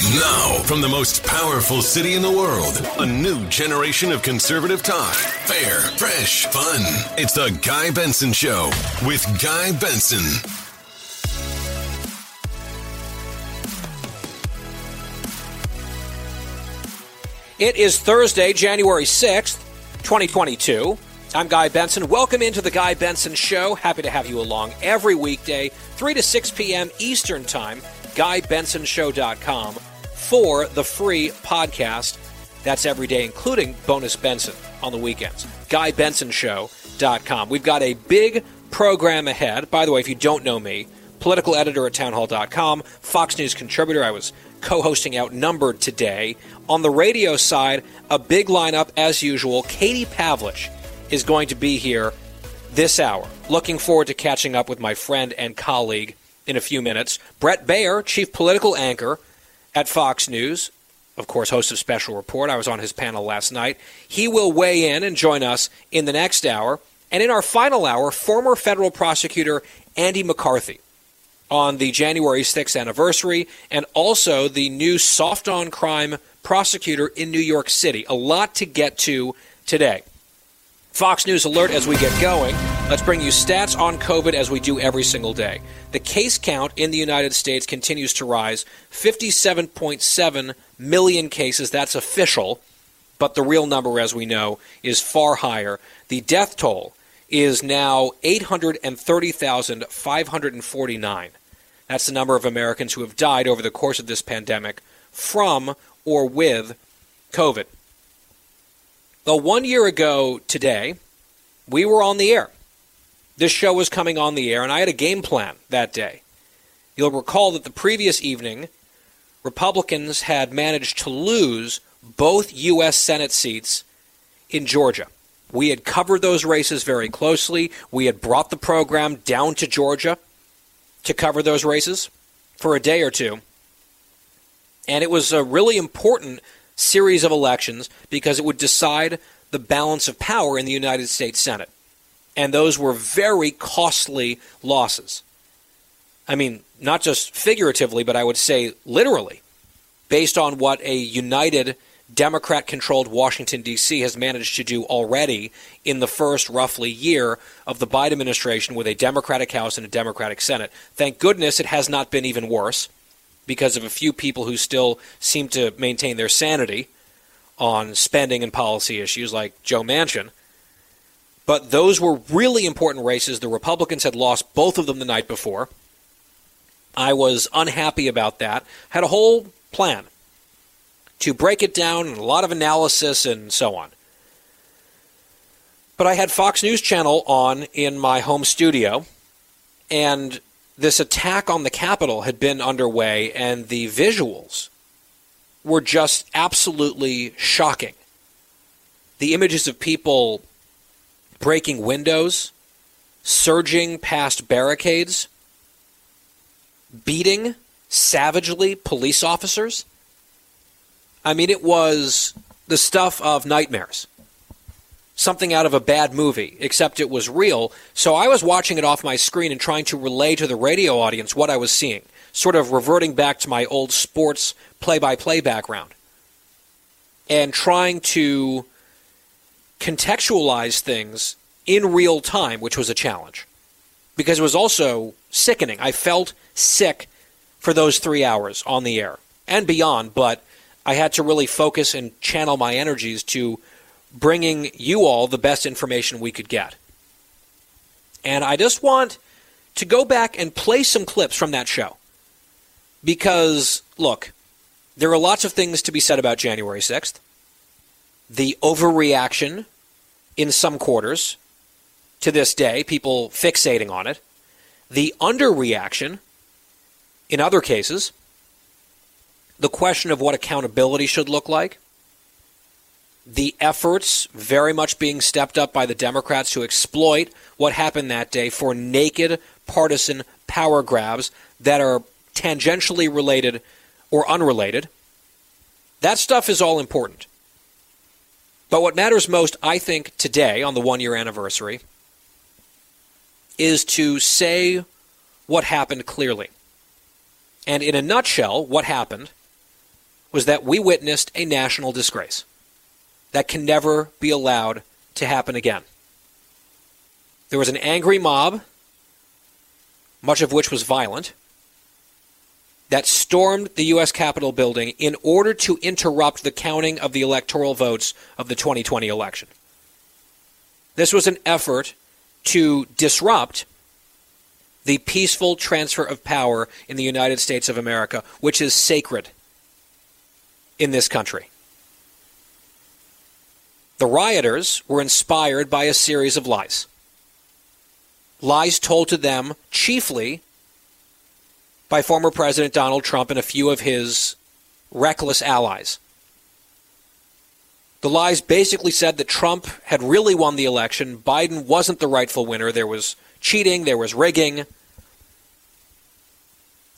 Now, from the most powerful city in the world, a new generation of conservative talk. Fair, fresh, fun. It's the Guy Benson Show with Guy Benson. It is Thursday, January 6th, 2022. I'm Guy Benson. Welcome into the Guy Benson Show. Happy to have you along every weekday, 3 to 6 p.m. Eastern Time, GuyBensonShow.com for the free podcast. That's every day, including Bonus Benson on the weekends. GuyBensonShow.com. We've got a big program ahead. By the way, if you don't know me, political editor at townhall.com, Fox News contributor. I was co hosting Outnumbered today. On the radio side, a big lineup as usual. Katie Pavlich is going to be here this hour. Looking forward to catching up with my friend and colleague in a few minutes. Bret Baier, chief political anchor at Fox News, of course, host of Special Report. I was on his panel last night. He will weigh in and join us in the next hour. And in our final hour, former federal prosecutor Andy McCarthy on the January 6th anniversary, and also the new soft on crime prosecutor in New York City. A lot to get to today. Fox News alert as we get going. Let's bring you stats on COVID as we do every single day. The case count in the United States continues to rise 57.7 million cases. That's official, but the real number, as we know, is far higher. The death toll is now 830,549. That's the number of Americans who have died over the course of this pandemic from or with COVID. Well, one year ago today, we were on the air. This show was coming on the air, and I had a game plan that day. You'll recall that the previous evening, Republicans had managed to lose both U.S. Senate seats in Georgia. We had covered those races very closely. We had brought the program down to Georgia to cover those races for a day or two. And it was a really important series of elections because it would decide the balance of power in the United States Senate. And those were very costly losses. I mean, not just figuratively, but I would say literally, based on what a united Democrat controlled Washington, D.C. has managed to do already in the first roughly year of the Biden administration with a Democratic House and a Democratic Senate. Thank goodness it has not been even worse because of a few people who still seem to maintain their sanity on spending and policy issues like Joe Manchin. But those were really important races. The Republicans had lost both of them the night before. I was unhappy about that. Had a whole plan to break it down and a lot of analysis and so on. But I had Fox News Channel on in my home studio, and this attack on the Capitol had been underway, and the visuals were just absolutely shocking. The images of people breaking windows, surging past barricades, beating savagely police officers. I mean, it was the stuff of nightmares. Something out of a bad movie, except it was real. So I was watching it off my screen and trying to relay to the radio audience what I was seeing, sort of reverting back to my old sports play by play background. And trying to contextualize things in real time, which was a challenge. Because it was also sickening. I felt sick for those three hours on the air and beyond, but I had to really focus and channel my energies to bringing you all the best information we could get. And I just want to go back and play some clips from that show. Because, look, there are lots of things to be said about January 6th. The overreaction in some quarters to this day, people fixating on it. The underreaction in other cases, the question of what accountability should look like, the efforts very much being stepped up by the Democrats to exploit what happened that day for naked partisan power grabs that are tangentially related or unrelated. That stuff is all important. But what matters most, I think, today on the one year anniversary is to say what happened clearly. And in a nutshell, what happened was that we witnessed a national disgrace that can never be allowed to happen again. There was an angry mob, much of which was violent, that stormed the U.S. Capitol building in order to interrupt the counting of the electoral votes of the 2020 election. This was an effort to disrupt the peaceful transfer of power in the United States of America, which is sacred in this country. The rioters were inspired by a series of lies. Lies told to them chiefly by former President Donald Trump and a few of his reckless allies. The lies basically said that Trump had really won the election. Biden wasn't the rightful winner. There was cheating, there was rigging.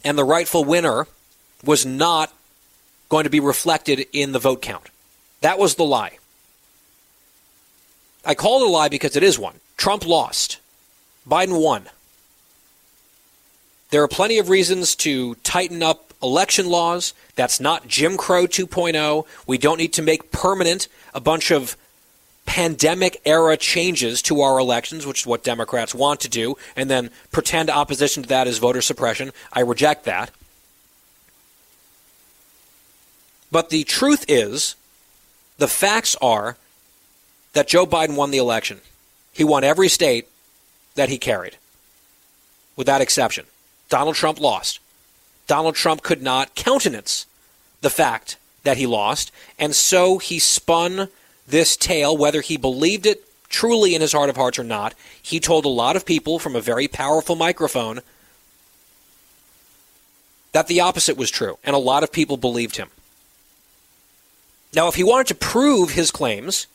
And the rightful winner was not going to be reflected in the vote count. That was the lie. I call it a lie because it is one. Trump lost. Biden won. There are plenty of reasons to tighten up election laws. That's not Jim Crow 2.0. We don't need to make permanent a bunch of pandemic era changes to our elections, which is what Democrats want to do, and then pretend opposition to that is voter suppression. I reject that. But the truth is, the facts are that Joe Biden won the election. He won every state that he carried, without exception. Donald Trump lost. Donald Trump could not countenance the fact that he lost, and so he spun this tale, whether he believed it truly in his heart of hearts or not. He told a lot of people from a very powerful microphone that the opposite was true, and a lot of people believed him. Now, if he wanted to prove his claims,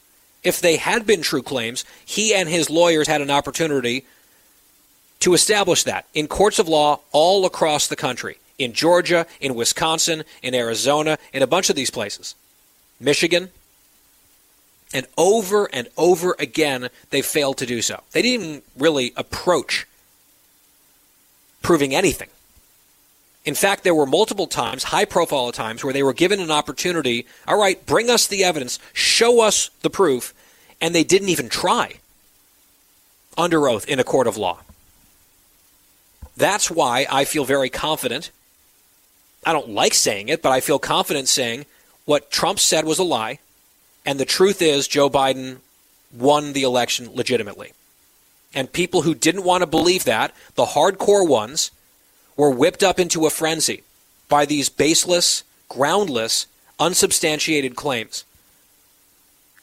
if they had been true claims, he and his lawyers had an opportunity to establish that in courts of law all across the country in Georgia, in Wisconsin, in Arizona, in a bunch of these places, Michigan. And over and over again, they failed to do so. They didn't really approach proving anything. In fact, there were multiple times, high profile times, where they were given an opportunity all right, bring us the evidence, show us the proof, and they didn't even try under oath in a court of law. That's why I feel very confident. I don't like saying it, but I feel confident saying what Trump said was a lie, and the truth is Joe Biden won the election legitimately. And people who didn't want to believe that, the hardcore ones, were whipped up into a frenzy by these baseless, groundless, unsubstantiated claims,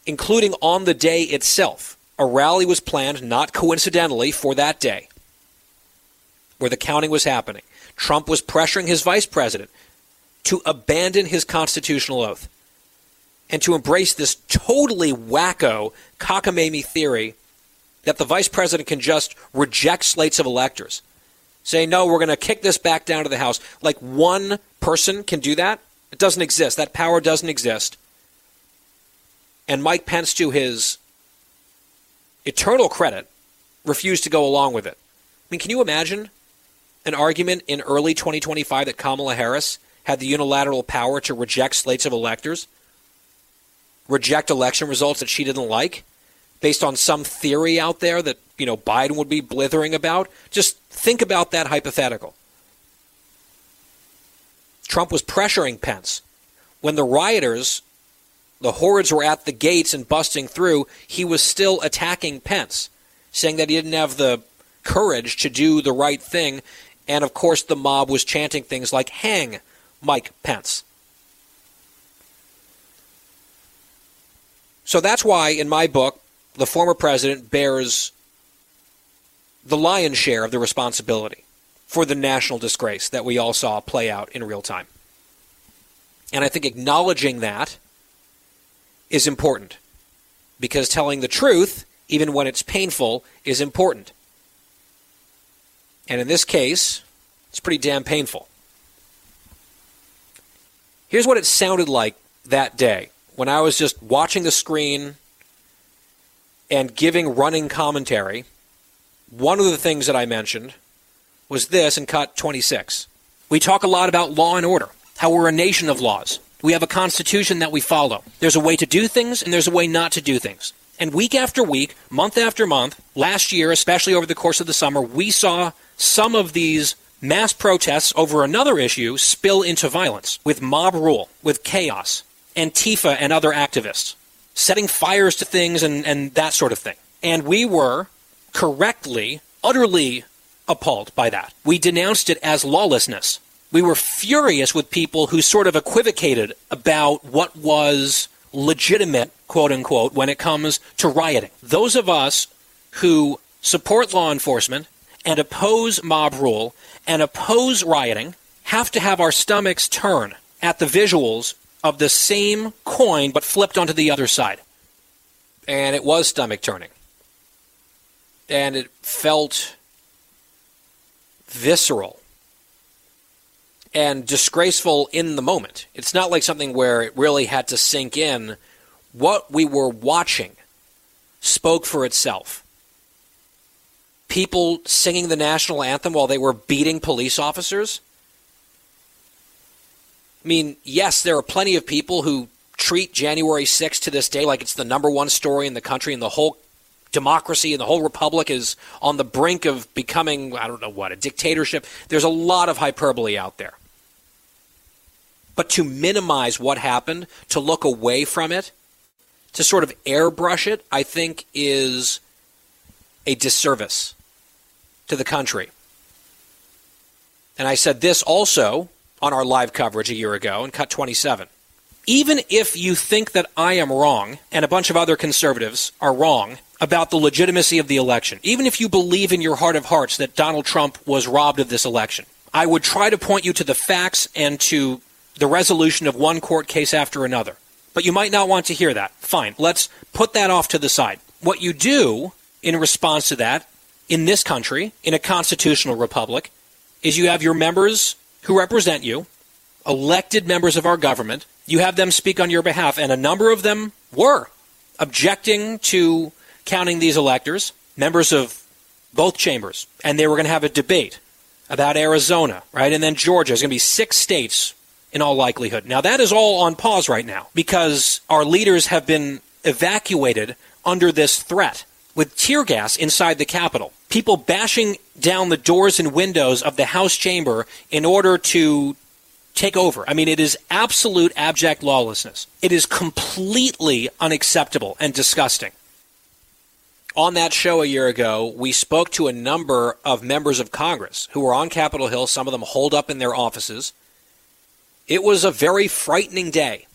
including on the day itself. A rally was planned, not coincidentally, for that day, where the counting was happening. Trump was pressuring his vice president to abandon his constitutional oath and to embrace this totally wacko cockamamie theory that the vice president can just reject slates of electors say, no, we're going to kick this back down to the House. Like one person can do that? It doesn't exist. That power doesn't exist. And Mike Pence, to his eternal credit, refused to go along with it. I mean, can you imagine an argument in early 2025 that Kamala Harris had the unilateral power to reject slates of electors, reject election results that she didn't like? Based on some theory out there that, you know, Biden would be blithering about. Just think about that hypothetical. Trump was pressuring Pence. When the rioters, the hordes were at the gates and busting through, he was still attacking Pence, saying that he didn't have the courage to do the right thing. And of course, the mob was chanting things like, hang Mike Pence. So that's why, in my book, the former president bears the lion's share of the responsibility for the national disgrace that we all saw play out in real time. And I think acknowledging that is important because telling the truth, even when it's painful, is important. And in this case, it's pretty damn painful. Here's what it sounded like that day when I was just watching the screen and giving running commentary. One of the things that I mentioned was this in cut 26. We talk a lot about law and order, how we're a nation of laws. We have a constitution that we follow. There's a way to do things and there's a way not to do things. And week after week, month after month, last year, especially over the course of the summer, we saw some of these mass protests over another issue spill into violence with mob rule, with chaos, Antifa and other activists, setting fires to things and, and that sort of thing. And we were correctly, utterly appalled by that. We denounced it as lawlessness. We were furious with people who sort of equivocated about what was legitimate, quote unquote, when it comes to rioting. Those of us who support law enforcement and oppose mob rule and oppose rioting have to have our stomachs turn at the visuals of the same coin but flipped onto the other side. And it was stomach turning. And it felt visceral and disgraceful in the moment. It's not like something where it really had to sink in. What we were watching spoke for itself. People singing the national anthem while they were beating police officers. I mean, yes, there are plenty of people who treat January 6th to this day like it's the number one story in the country and the whole democracy and the whole republic is on the brink of becoming, I don't know what, a dictatorship. There's a lot of hyperbole out there. But to minimize what happened, to look away from it, to sort of airbrush it, I think is a disservice to the country. And I said this also on our live coverage a year ago in Cut 27. Even if you think that I am wrong and a bunch of other conservatives are wrong about the legitimacy of the election, even if you believe in your heart of hearts that Donald Trump was robbed of this election, I would try to point you to the facts and to the resolution of one court case after another. But you might not want to hear that. Fine, let's put that off to the side. What you do in response to that in this country, in a constitutional republic, is you have your members who represent you, elected members of our government, you have them speak on your behalf, and a number of them were objecting to counting these electors, members of both chambers, and they were going to have a debate about Arizona, right? And then Georgia. There's going to be six states in all likelihood. Now, that is all on pause right now because our leaders have been evacuated under this threat with tear gas inside the Capitol. People bashing down the doors and windows of the House chamber in order to take over. I mean, it is absolute abject lawlessness. It is completely unacceptable and disgusting. On that show a year ago, we spoke to a number of members of Congress who were on Capitol Hill, some of them holed up in their offices. It was a very frightening day.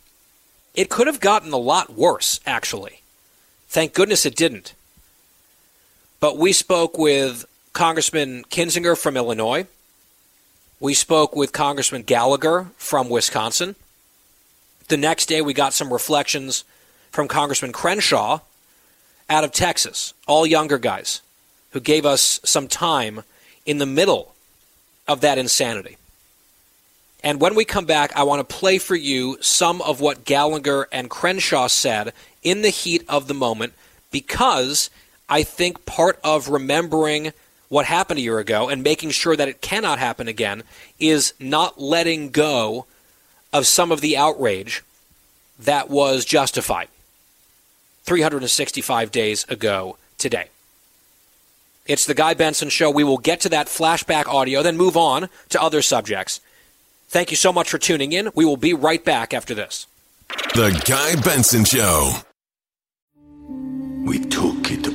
It could have gotten a lot worse, actually. Thank goodness it didn't. But we spoke with Congressman Kinzinger from Illinois. We spoke with Congressman Gallagher from Wisconsin. The next day, we got some reflections from Congressman Crenshaw out of Texas, all younger guys who gave us some time in the middle of that insanity. And when we come back, I want to play for you some of what Gallagher and Crenshaw said in the heat of the moment because I think part of remembering what happened a year ago and making sure that it cannot happen again is not letting go of some of the outrage that was justified 365 days ago today. It's the Guy Benson Show. We will get to that flashback audio, then move on to other subjects. Thank you so much for tuning in. We will be right back after this. The Guy Benson Show. We took it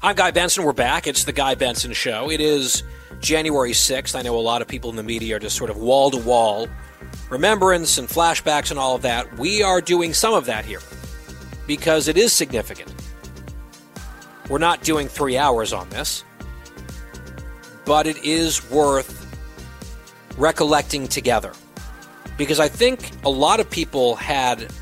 I'm Guy Benson. We're back. It's the Guy Benson Show. It is January 6th. I know a lot of people in the media are just sort of wall to wall remembrance and flashbacks and all of that. We are doing some of that here because it is significant. We're not doing three hours on this, but it is worth recollecting together because I think a lot of people had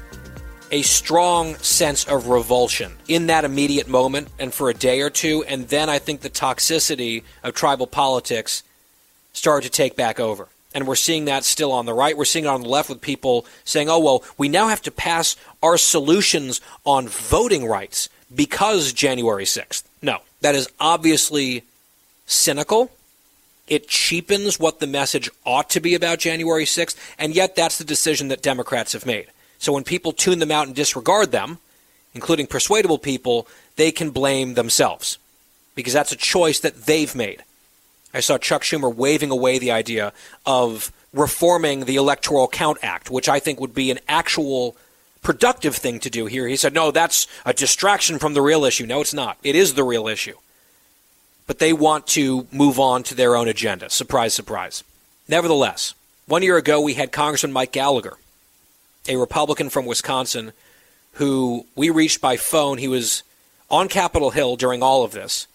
a strong sense of revulsion in that immediate moment and for a day or two. And then I think the toxicity of tribal politics started to take back over. And we're seeing that still on the right. We're seeing it on the left with people saying, oh, well, we now have to pass our solutions on voting rights because January 6th. No, that is obviously cynical. It cheapens what the message ought to be about January 6th. And yet, that's the decision that Democrats have made. So when people tune them out and disregard them, including persuadable people, they can blame themselves because that's a choice that they've made. I saw Chuck Schumer waving away the idea of reforming the Electoral Count Act, which I think would be an actual productive thing to do here. He said, no, that's a distraction from the real issue. No, it's not. It is the real issue. But they want to move on to their own agenda. Surprise, surprise. Nevertheless, one year ago, we had Congressman Mike Gallagher a Republican from Wisconsin who we reached by phone. He was on Capitol Hill during all of this.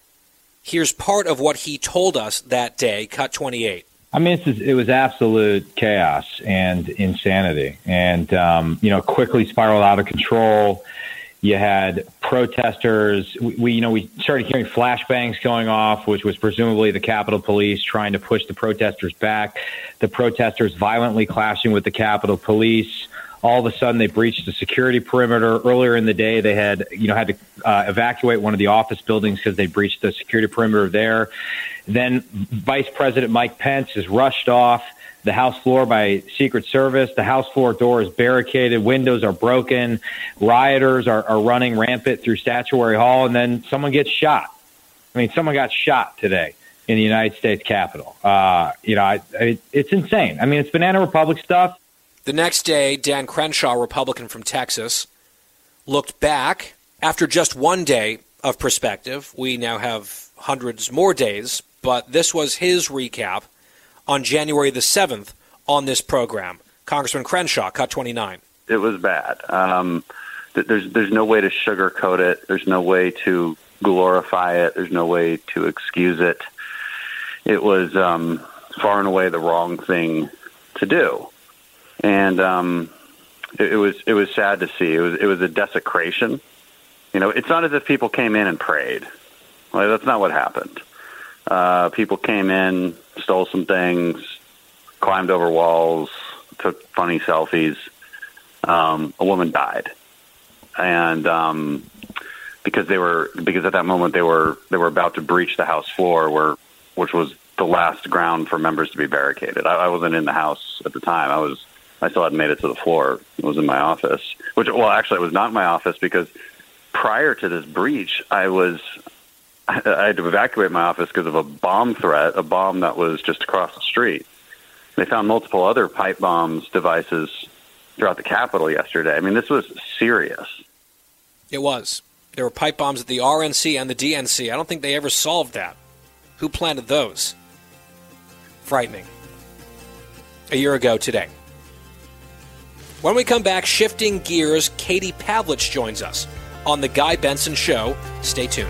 Here's part of what he told us that day, cut 28. I mean, it was absolute chaos and insanity, and um, you know, quickly spiraled out of control. You had protesters. We, we, you know, we started hearing flashbangs going off, which was presumably the Capitol Police trying to push the protesters back. The protesters violently clashing with the Capitol Police all of a sudden they breached the security perimeter. Earlier in the day, they had you know had to uh, evacuate one of the office buildings because they breached the security perimeter there. Then Vice President Mike Pence is rushed off the House floor by Secret Service. The House floor door is barricaded. Windows are broken. Rioters are, are running rampant through Statuary Hall, and then someone gets shot. I mean, someone got shot today in the United States Capitol. Uh, you know, I, I, it's insane. I mean, it's Banana Republic stuff. The next day, Dan Crenshaw, Republican from Texas, looked back after just one day of perspective. We now have hundreds more days, but this was his recap on January the 7th on this program. Congressman Crenshaw, cut 29. It was bad. Um, there's, there's no way to sugarcoat it, there's no way to glorify it, there's no way to excuse it. It was um, far and away the wrong thing to do and um, it, it was it was sad to see. It was it was a desecration. You know, it's not as if people came in and prayed. Like, that's not what happened. Uh, people came in, stole some things, climbed over walls, took funny selfies. Um, a woman died, and um, because they were because at that moment they were they were about to breach the house floor, where which was the last ground for members to be barricaded. I, I wasn't in the house at the time. I was I still hadn't made it to the floor. It was in my office, which, well, actually, it was not in my office because prior to this breach, I was I had to evacuate my office because of a bomb threat, a bomb that was just across the street. They found multiple other pipe bombs devices throughout the Capitol yesterday. I mean, this was serious. It was. There were pipe bombs at the RNC and the DNC. I don't think they ever solved that. Who planted those? Frightening. A year ago today. When we come back, shifting gears, Katie Pavlich joins us on The Guy Benson Show. Stay tuned.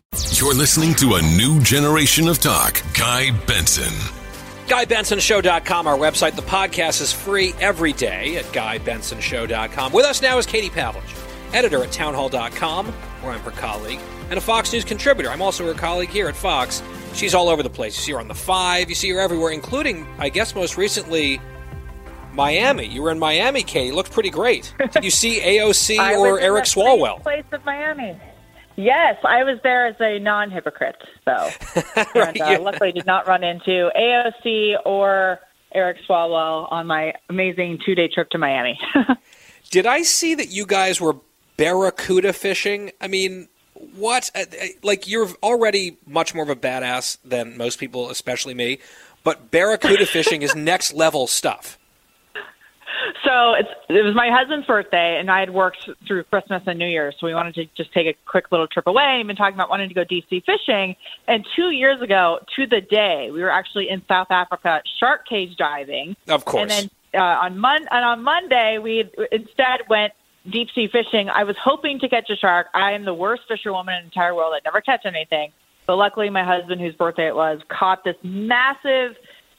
You're listening to a new generation of talk. Guy Benson. GuyBensonShow.com, our website. The podcast is free every day at GuyBensonShow.com. With us now is Katie Pavlich, editor at Townhall.com, where I'm her colleague, and a Fox News contributor. I'm also her colleague here at Fox. She's all over the place. You see her on the Five, you see her everywhere, including, I guess, most recently, Miami. You were in Miami, Katie. Looked pretty great. Did you see AOC or was in Eric the Swalwell? Place of Miami. Yes, I was there as a non-hypocrite, though. and, uh, yeah. Luckily, did not run into AOC or Eric Swalwell on my amazing two-day trip to Miami. Did I see that you guys were barracuda fishing? I mean, what? Uh, uh, Like, you're already much more of a badass than most people, especially me. But barracuda fishing is next level stuff. So it's, it was my husband's birthday, and I had worked through Christmas and New Year's, so we wanted to just take a quick little trip away. We've been talking about wanting to go deep sea fishing, and two years ago, to the day, we were actually in South Africa shark cage diving. Of course. And then uh, on Mon- and on Monday, we instead went deep sea fishing. I was hoping to catch a shark. I am the worst fisherwoman in the entire world. I never catch anything. But luckily, my husband, whose birthday it was, caught this massive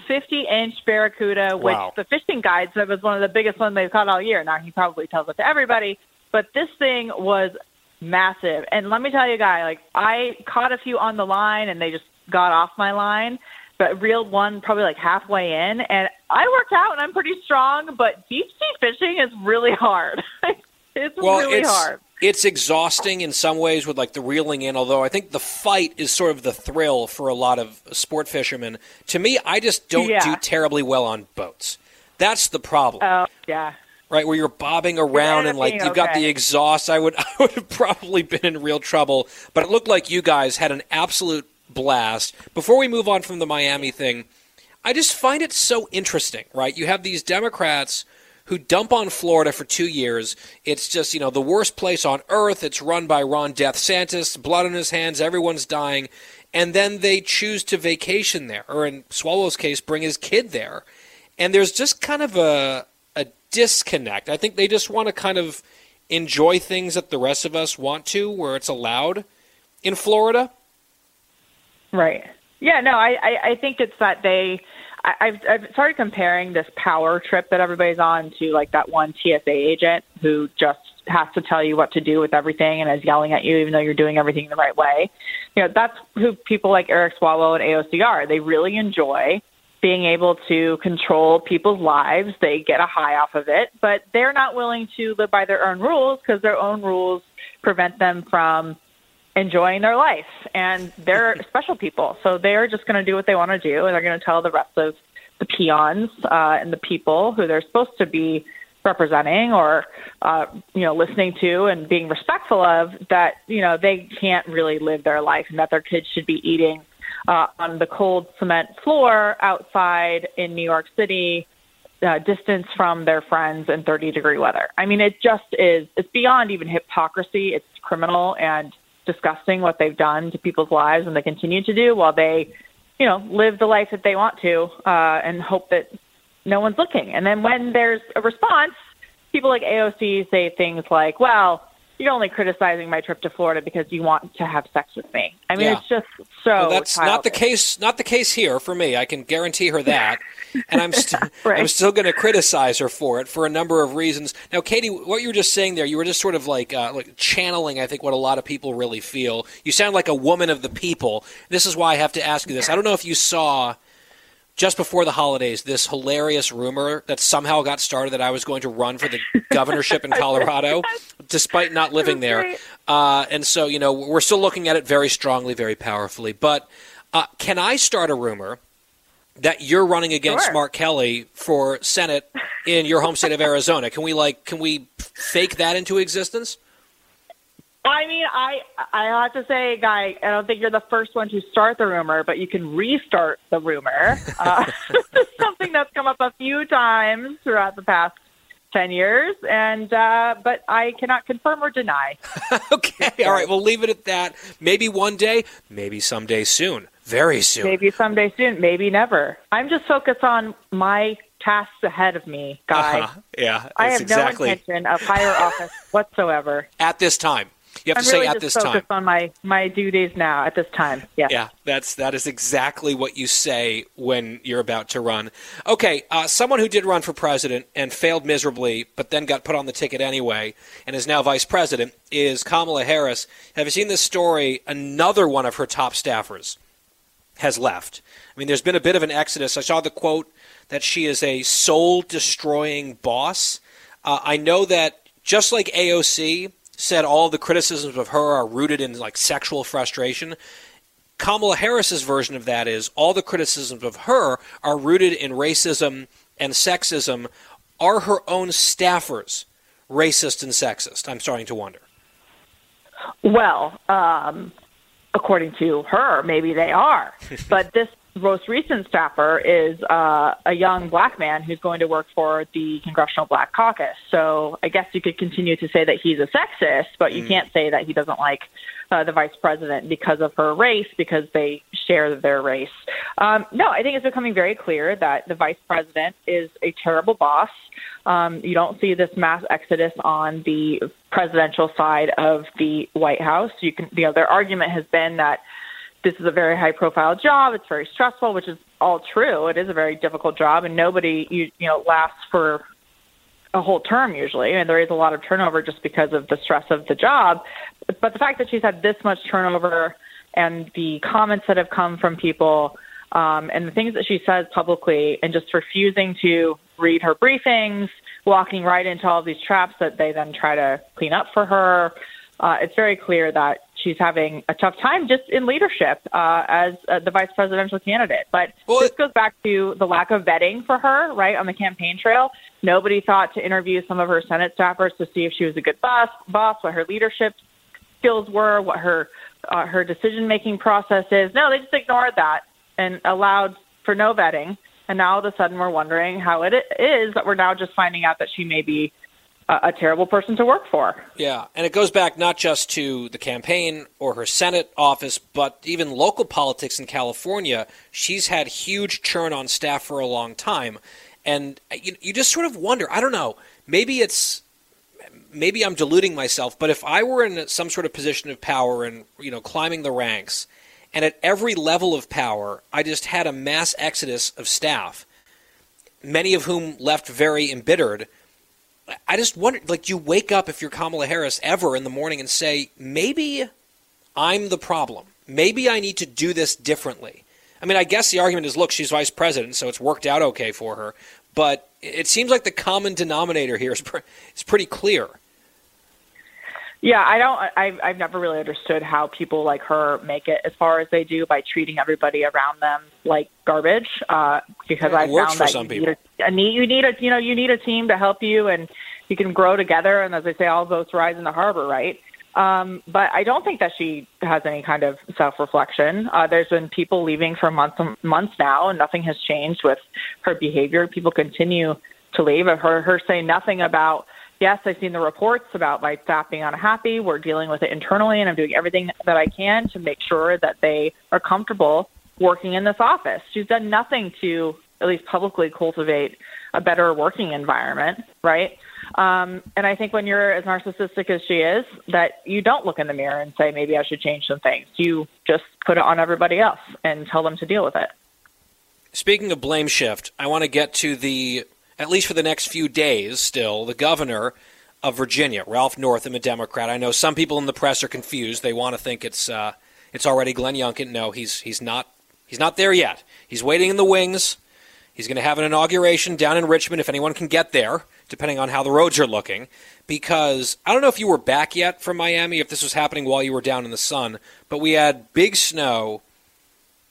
50 inch barracuda, which Wow. the fishing guide said was one of the biggest ones they've caught all year. Now, he probably tells it to everybody. But this thing was massive. And let me tell you, guy, like I caught a few on the line and they just got off my line, but reeled one probably like halfway in. And I worked out and I'm pretty strong, but deep sea fishing is really hard. it's Well, really it's hard. It's exhausting in some ways with like the reeling in. Although I think the fight is sort of the thrill for a lot of sport fishermen. To me, I just don't Yeah. do terribly well on boats. That's the problem. Oh, yeah. right where you're bobbing around and like you've got the exhaust i would i would have probably been in real trouble but it looked like you guys had an absolute blast before we move on from the miami thing i just find it so interesting right you have these democrats who dump on Florida for two years. It's just, you know, the worst place on earth. It's run by Ron Death Santis, blood on his hands, everyone's dying. And then they choose to vacation there, or in Swalwell's case, bring his kid there. And there's just kind of a, a disconnect. I think they just want to kind of enjoy things that the rest of us want to, where it's allowed in Florida. Right. Yeah, no, I, I, I think it's that they. I, I've, I've started comparing this power trip that everybody's on to like that one TSA agent who just has to tell you what to do with everything and is yelling at you even though you're doing everything the right way. You know, that's who people like Eric Swalwell and AOC are. They really enjoy being able to control people's lives. They get a high off of it, but they're not willing to live by their own rules because their own rules prevent them from enjoying their life. And they're special people. So they're just going to do what they want to do. And they're going to tell the rest of the peons uh, and the people who they're supposed to be representing or, uh, you know, listening to and being respectful of that, you know, they can't really live their life and that their kids should be eating uh, on the cold cement floor outside in New York City uh, distance from their friends in 30 degree weather. I mean, it just is, it's beyond even hypocrisy. It's criminal and disgusting what they've done to people's lives and they continue to do while they, you know, live the life that they want to uh, and hope that no one's looking. And then when there's a response, people like AOC say things like, well, you're only criticizing my trip to Florida because you want to have sex with me. I mean, Yeah. it's just so. Well, that's not the case. Not the case here for me. I can guarantee her that, and I'm st- Right. I'm still going to criticize her for it for a number of reasons. Now, Katie, what you were just saying there, you were just sort of like uh, like channeling. I think what a lot of people really feel. You sound like a woman of the people. This is why I have to ask you this. I don't know if you saw. Just before the holidays, this hilarious rumor that somehow got started that I was going to run for the governorship in Colorado, despite not living there. Uh, and so, you know, we're still looking at it very strongly, very powerfully. But uh, can I start a rumor that you're running against Sure. Mark Kelly for Senate in your home state of Arizona? Can we like, can we fake that into existence? I mean, I I have to say, Guy, I don't think you're the first one to start the rumor, but you can restart the rumor. Uh, this is something that's come up a few times throughout the past ten years, and uh, but I cannot confirm or deny. okay, all right, we'll leave it at that. Maybe one day, maybe someday soon, very soon. Maybe someday soon, maybe never. I'm just focused on my tasks ahead of me, Guy. Uh-huh. Yeah, I have exactly no intention of higher office whatsoever. at this time. You have I'm to really say at this focused time. on my my duties now at this time. Yeah. Yeah, that's that is exactly what you say when you're about to run. Okay, uh, someone who did run for president and failed miserably, but then got put on the ticket anyway, and is now vice president, is Kamala Harris. Have you seen this story? Another one of her top staffers has left. I mean, there's been a bit of an exodus. I saw the quote that she is a soul destroying boss. Uh, I know that just like AOC said all the criticisms of her are rooted in like sexual frustration. Kamala Harris's version of that is all the criticisms of her are rooted in racism and sexism. Are her own staffers racist and sexist? I'm starting to wonder. Well, um, according to her, maybe they are. but this most recent staffer is uh, a young black man who's going to work for the Congressional Black Caucus. So I guess you could continue to say that he's a sexist, but you Mm. can't say that he doesn't like uh, the vice president because of her race, because they share their race. Um, no, I think it's becoming very clear that the vice president is a terrible boss. Um, you don't see this mass exodus on the presidential side of the White House. You can, you know, their argument has been that this is a very high profile job. It's very stressful, which is all true. It is a very difficult job, and nobody you you know lasts for a whole term usually, and there is a lot of turnover just because of the stress of the job. But the fact that she's had this much turnover and the comments that have come from people um, and the things that she says publicly, and just refusing to read her briefings, walking right into all of these traps that they then try to clean up for her. Uh, it's very clear that she's having a tough time just in leadership uh, as uh, the vice presidential candidate. But this goes back to the lack of vetting for her, right, on the campaign trail. Nobody thought to interview some of her Senate staffers to see if she was a good boss, boss what her leadership skills were, what her uh, her decision making process is. No, they just ignored that and allowed for no vetting. And now all of a sudden we're wondering how it is that we're now just finding out that she may be a, terrible person to work for. Yeah, and it goes back not just to the campaign or her Senate office, but even local politics in California. She's had huge churn on staff for a long time. And you, you just sort of wonder, I don't know, maybe it's maybe I'm deluding myself, but if I were in some sort of position of power and you know climbing the ranks, and at every level of power, I just had a mass exodus of staff, many of whom left very embittered. I just wonder, like, you wake up if you're Kamala Harris ever in the morning and say, maybe I'm the problem. Maybe I need to do this differently. I mean, I guess the argument is, look, she's vice president, so it's worked out okay for her. But it seems like the common denominator here is, pre- is pretty clear. Yeah, I don't. I've I've never really understood how people like her make it as far as they do by treating everybody around them like garbage. Uh, because Yeah, I found that you need, a, you need a you know you need a team to help you and you can grow together. And as they say, all boats rise in the harbor, right? Um, but I don't think that she has any kind of self reflection. Uh, there's been people leaving for months and months now, and nothing has changed with her behavior. People continue to leave. I've heard her say nothing about yes, I've seen the reports about my staff being unhappy. We're dealing with it internally, and I'm doing everything that I can to make sure that they are comfortable working in this office. She's done nothing to, at least publicly, cultivate a better working environment, right? Um, and I think when you're as narcissistic as she is, that you don't look in the mirror and say, maybe I should change some things. You just put it on everybody else and tell them to deal with it. Speaking of blame shift, I want to get to the, at least for the next few days still, the governor of Virginia, Ralph Northam, a Democrat. I know some people in the press are confused. They want to think it's uh, it's already Glenn Youngkin. No, he's he's not he's not there yet. He's waiting in the wings. He's going to have an inauguration down in Richmond if anyone can get there, depending on how the roads are looking. Because I don't know if you were back yet from Miami, if this was happening while you were down in the sun, but we had big snow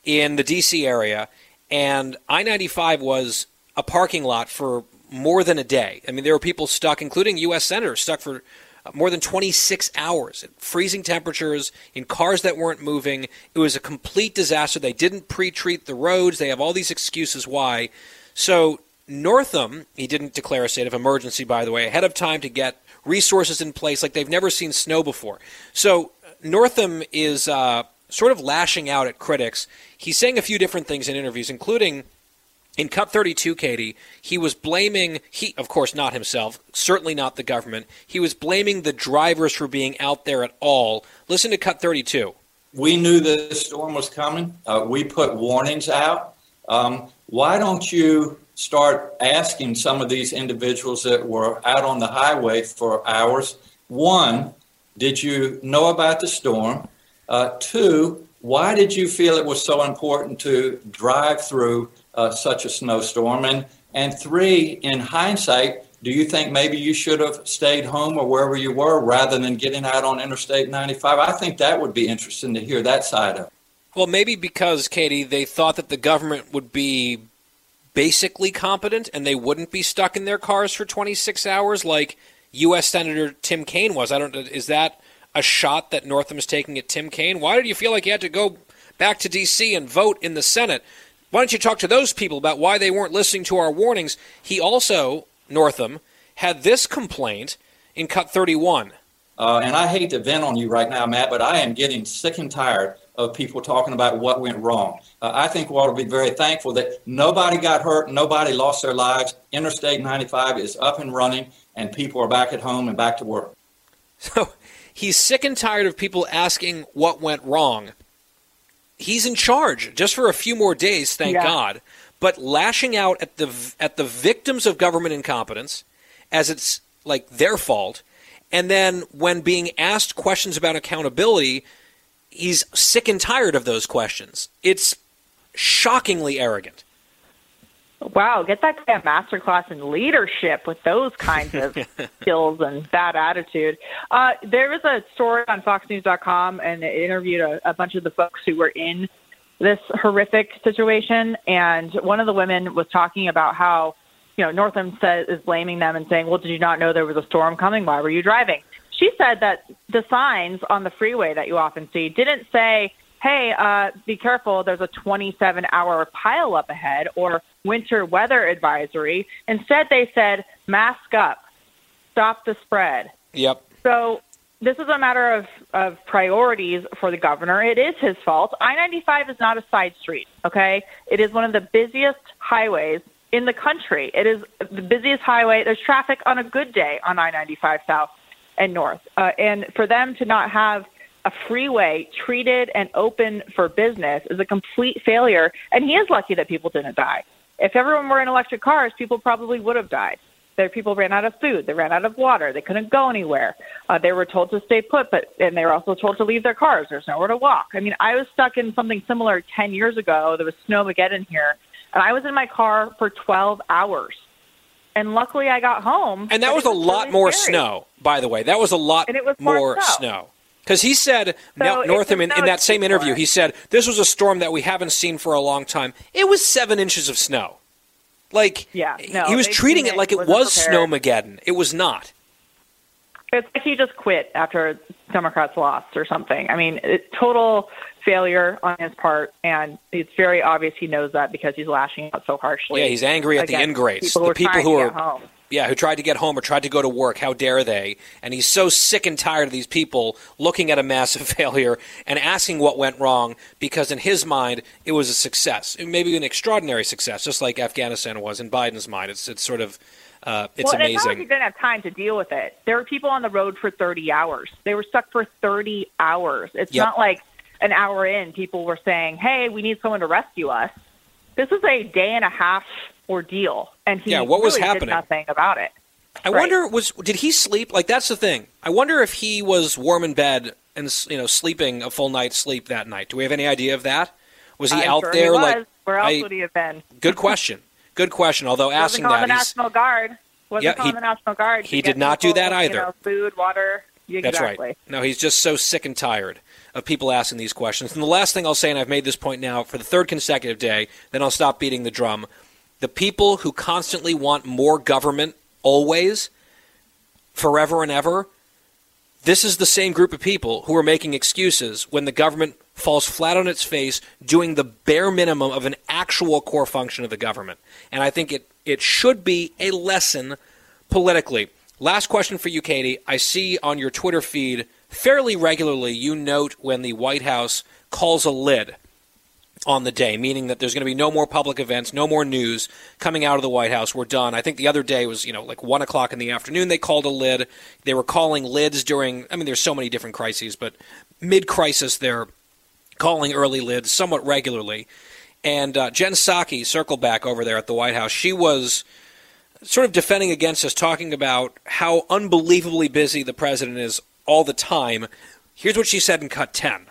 in the D.C. area, and I 95 was a parking lot for more than a day. I mean, there were people stuck, including U.S. senators, stuck for uh, more than 26 hours at freezing temperatures in cars that weren't moving. It was a complete disaster. They didn't pre treat the roads. They have all these excuses why. So, Northam, he didn't declare a state of emergency, by the way, ahead of time to get resources in place like they've never seen snow before. So, Northam is uh, sort of lashing out at critics. He's saying a few different things in interviews, including In cut 32, Katie, he was blaming, he, of course, not himself, certainly not the government. He was blaming the drivers for being out there at all. Listen to cut 32. We knew the storm was coming. Uh, we put warnings out. Um, why don't you start asking some of these individuals that were out on the highway for hours? One, did you know about the storm? Uh, two, why did you feel it was so important to drive through uh, such a snowstorm? And, and three, in hindsight, do you think maybe you should have stayed home or wherever you were rather than getting out on Interstate 95? I think that would be interesting to hear that side of. Well, maybe because, Katie, they thought that the government would be basically competent and they wouldn't be stuck in their cars for 26 hours like U.S. Senator Tim Kaine was. I don't. Is that a shot that Northam is taking at Tim Kaine? Why did you feel like you had to go back to D.C. and vote in the Senate? Why don't you talk to those people about why they weren't listening to our warnings? He also, Northam, had this complaint in cut 31. Uh, and I hate to vent on you right now, Matt, but I am getting sick and tired of people talking about what went wrong. Uh, I think we ought to be very thankful that nobody got hurt, nobody lost their lives. Interstate 95 is up and running, and people are back at home and back to work. So he's sick and tired of people asking what went wrong. He's in charge just for a few more days, thank yeah. God, but lashing out at the at the victims of government incompetence as it's like their fault. And then when being asked questions about accountability, he's sick and tired of those questions. It's shockingly arrogant. Wow, get that guy a masterclass in leadership with those kinds of skills and that attitude. Uh, there was a story on FoxNews.com, and it interviewed a, a bunch of the folks who were in this horrific situation. And one of the women was talking about how, you know, Northam says is blaming them and saying, "Well, did you not know there was a storm coming? Why were you driving?" She said that the signs on the freeway that you often see didn't say hey, uh, be careful, there's a 27 hour pileup ahead or winter weather advisory. Instead, they said, mask up, stop the spread. Yep. So this is a matter of, of priorities for the governor. It is his fault. I 95 is not a side street, okay? It is one of the busiest highways in the country. It is the busiest highway. There's traffic on a good day on I 95 South and North. Uh, and for them to not have a freeway treated and open for business is a complete failure. And he is lucky that people didn't die. If everyone were in electric cars, people probably would have died. There, people ran out of food. They ran out of water. They couldn't go anywhere. Uh, they were told to stay put, but and they were also told to leave their cars. There's nowhere to walk. I mean, I was stuck in something similar 10 years ago. There was snow snowmageddon here, and I was in my car for 12 hours. And luckily, I got home. And that was, was, a lot really more scary. snow, by the way. That was a lot and it was more, more snow. snow. Because he said, so Northam, in, in that same interview, he said, this was a storm that we haven't seen for a long time. It was seven inches of snow. Like, yeah, no, he was treating it like it was Snowmageddon. It was not. It's like he just quit after Democrats lost or something. I mean, it, total failure on his part, and it's very obvious he knows that because he's lashing out so harshly. Yeah, he's angry at the ingrates, people the people who are yeah, who tried to get home or tried to go to work. How dare they? And he's so sick and tired of these people looking at a massive failure and asking what went wrong because in his mind it was a success, maybe an extraordinary success, just like Afghanistan was in Biden's mind. It's it's sort of uh, it's well, amazing. It's not like he didn't have time to deal with it. There were people on the road for 30 hours. They were stuck for 30 hours. It's yep. not like an hour in, people were saying, "Hey, we need someone to rescue us." This was a day and a half ordeal, and he yeah, what was really happening? did nothing about it. I right. wonder was did he sleep? Like that's the thing. I wonder if he was warm in bed and you know sleeping a full night's sleep that night. Do we have any idea of that? Was he I'm out sure there he like? Where else I, would he have been? Good question. Good question. Although asking that, the National Guard. Wasn't yeah, calling he, the National Guard. He did not people, do that either. You know, food, water. Exactly. That's right. No, he's just so sick and tired of people asking these questions. And the last thing I'll say, and I've made this point now for the third consecutive day, then I'll stop beating the drum. The people who constantly want more government, always, forever and ever, this is the same group of people who are making excuses when the government falls flat on its face doing the bare minimum of an actual core function of the government. And I think it, it should be a lesson politically. Last question for you, Katie. I see on your Twitter feed fairly regularly you note when the White House calls a lid on the day, meaning that there's going to be no more public events, no more news coming out of the White House. We're done. I think the other day was, you know, like one o'clock in the afternoon. They called a lid. They were calling lids during. I mean, there's so many different crises, but mid-crisis, they're calling early lids somewhat regularly. And uh, Jen Psaki, circle back over there at the White House, she was sort of defending against us, talking about how unbelievably busy the president is all the time. Here's what she said in cut 10.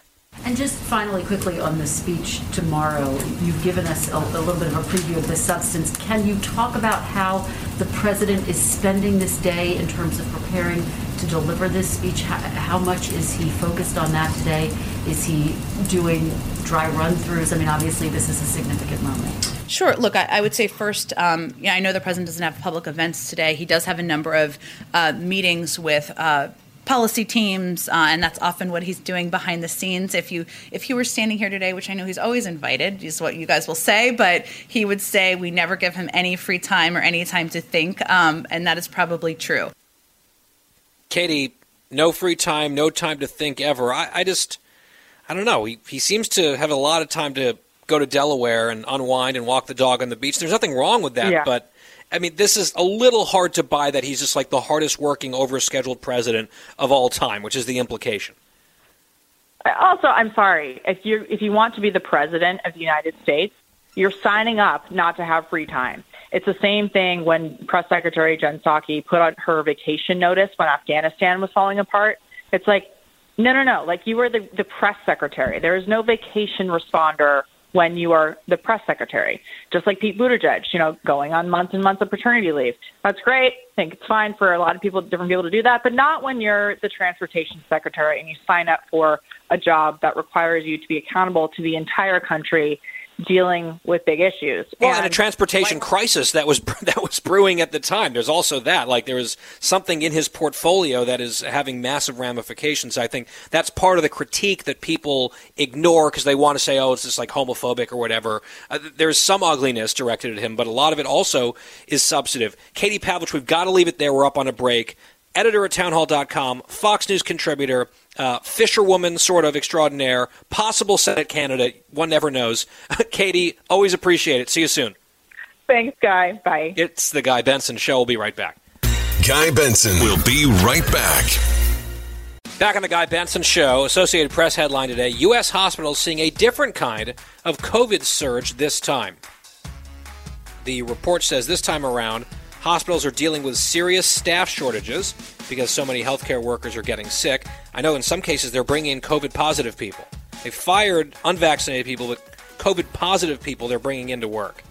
And just finally, quickly on the speech tomorrow, you've given us a, a, little bit of a preview of the substance. Can you talk about how the president is spending this day in terms of preparing to deliver this speech? How, how much is he focused on that today? Is he doing dry run throughs? I mean, obviously, this is a significant moment. Sure. Look, I, I would say first, um, yeah, I know the president doesn't have public events today. He does have a number of uh, meetings with. Uh, policy teams, uh, and that's often what he's doing behind the scenes. If you if he were standing here today, which I know he's always invited, is what you guys will say, but he would say we never give him any free time or any time to think, um, and that is probably true. Katie, no free time, no time to think ever. I, I just, I don't know. He he seems to have a lot of time to go to Delaware and unwind and walk the dog on the beach. There's nothing wrong with that, yeah. but I mean, this is a little hard to buy that he's just like the hardest working, overscheduled president of all time, which is the implication. Also, I'm sorry if you if you want to be the president of the United States, you're signing up not to have free time. It's the same thing when Press Secretary Jen Psaki put on her vacation notice when Afghanistan was falling apart. It's like, no, no, no. Like you were the, the press secretary. There is no vacation responder when you are the press secretary. Just like Pete Buttigieg, you know, going on months and months of paternity leave. That's great. I think it's fine for a lot of people, different people to do that, but not when you're the transportation secretary and you sign up for a job that requires you to be accountable to the entire country dealing with big issues. Well, and, and a transportation like, crisis that was that was brewing at the time. There's also that. Like there is something in his portfolio that is having massive ramifications. I think that's part of the critique that people ignore because they want to say, "Oh, it's just like homophobic or whatever." Uh, there's some ugliness directed at him, but a lot of it also is substantive. Katie Pavlich, we've got to leave it there. We're up on a break. Editor at townhall.com, Fox News contributor uh, fisherwoman sort of extraordinaire, possible Senate candidate. One never knows. Katie, always appreciate it. See you soon. Thanks, Guy. Bye. It's the Guy Benson Show. We'll be right back. Guy Benson will be right back. Back on the Guy Benson Show, Associated Press headline today U.S. hospitals seeing a different kind of COVID surge this time. The report says this time around, hospitals are dealing with serious staff shortages because so many healthcare workers are getting sick. I know in some cases they're bringing in COVID positive people. They fired unvaccinated people, but COVID positive people they're bringing into work.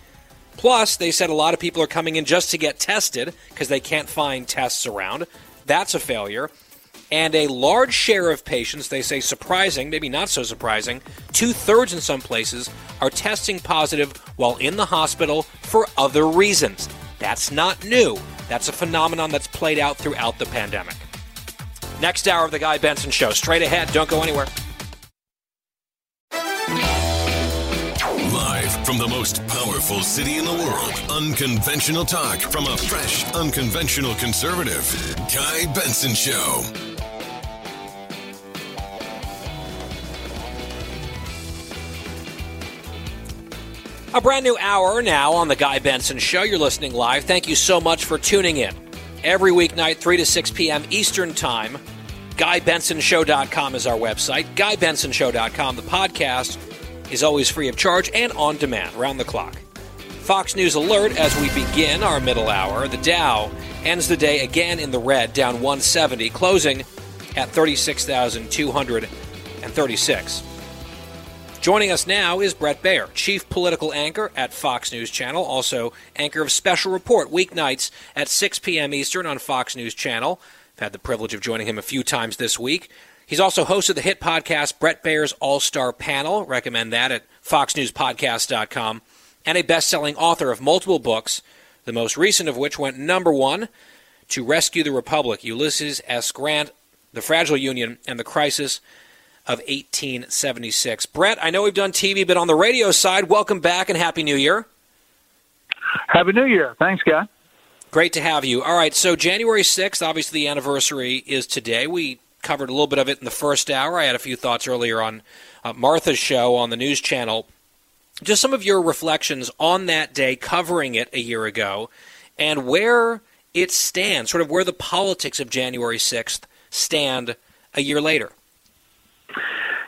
Plus, they said a lot of people are coming in just to get tested because they can't find tests around. That's a failure. And a large share of patients, they say surprising, maybe not so surprising, two thirds in some places, are testing positive while in the hospital for other reasons. That's not new. That's a phenomenon that's played out throughout the pandemic. Next hour of The Guy Benson Show. Straight ahead. Don't go anywhere. Live from the most powerful city in the world, unconventional talk from a fresh, unconventional conservative. Guy Benson Show. A brand new hour now on The Guy Benson Show. You're listening live. Thank you so much for tuning in. Every weeknight, 3 to 6 p.m. Eastern Time. GuyBensonShow.com is our website. GuyBensonShow.com. The podcast is always free of charge and on demand, round the clock. Fox News alert as we begin our middle hour. The Dow ends the day again in the red, down 170, closing at 36,236. Joining us now is Bret Baier, chief political anchor at Fox News Channel, also anchor of Special Report weeknights at 6 p.m. Eastern on Fox News Channel. I've had the privilege of joining him a few times this week. He's also host of the hit podcast Bret Baier's All Star Panel. Recommend that at foxnewspodcast.com. And a best selling author of multiple books, the most recent of which went number one To Rescue the Republic Ulysses S. Grant, The Fragile Union, and the Crisis of 1876. Bret, I know we've done TV, but on the radio side, welcome back and Happy New Year. Happy New Year. Thanks, guy. Great to have you. All right, so January 6th, obviously the anniversary is today. We covered a little bit of it in the first hour. I had a few thoughts earlier on uh, Martha's show on the news channel. just some of your reflections on that day, covering it a year ago, and where it stands, sort of where the politics of January 6th stand a year later.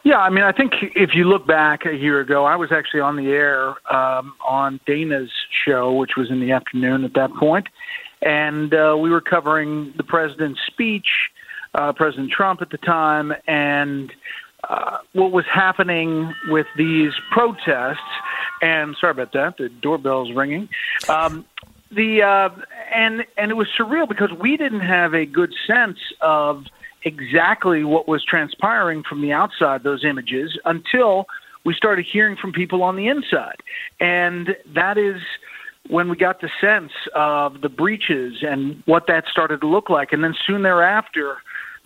Yeah, I mean, I think if you look back a year ago, I was actually on the air um, on Dana's show, which was in the afternoon at that point, and uh, we were covering the president's speech, uh, President Trump at the time, and uh, what was happening with these protests. And sorry about that, the doorbell's ringing. Um, the uh, and and it was surreal because we didn't have a good sense of exactly what was transpiring from the outside those images until we started hearing from people on the inside. And that is when we got the sense of the breaches and what that started to look like. And then soon thereafter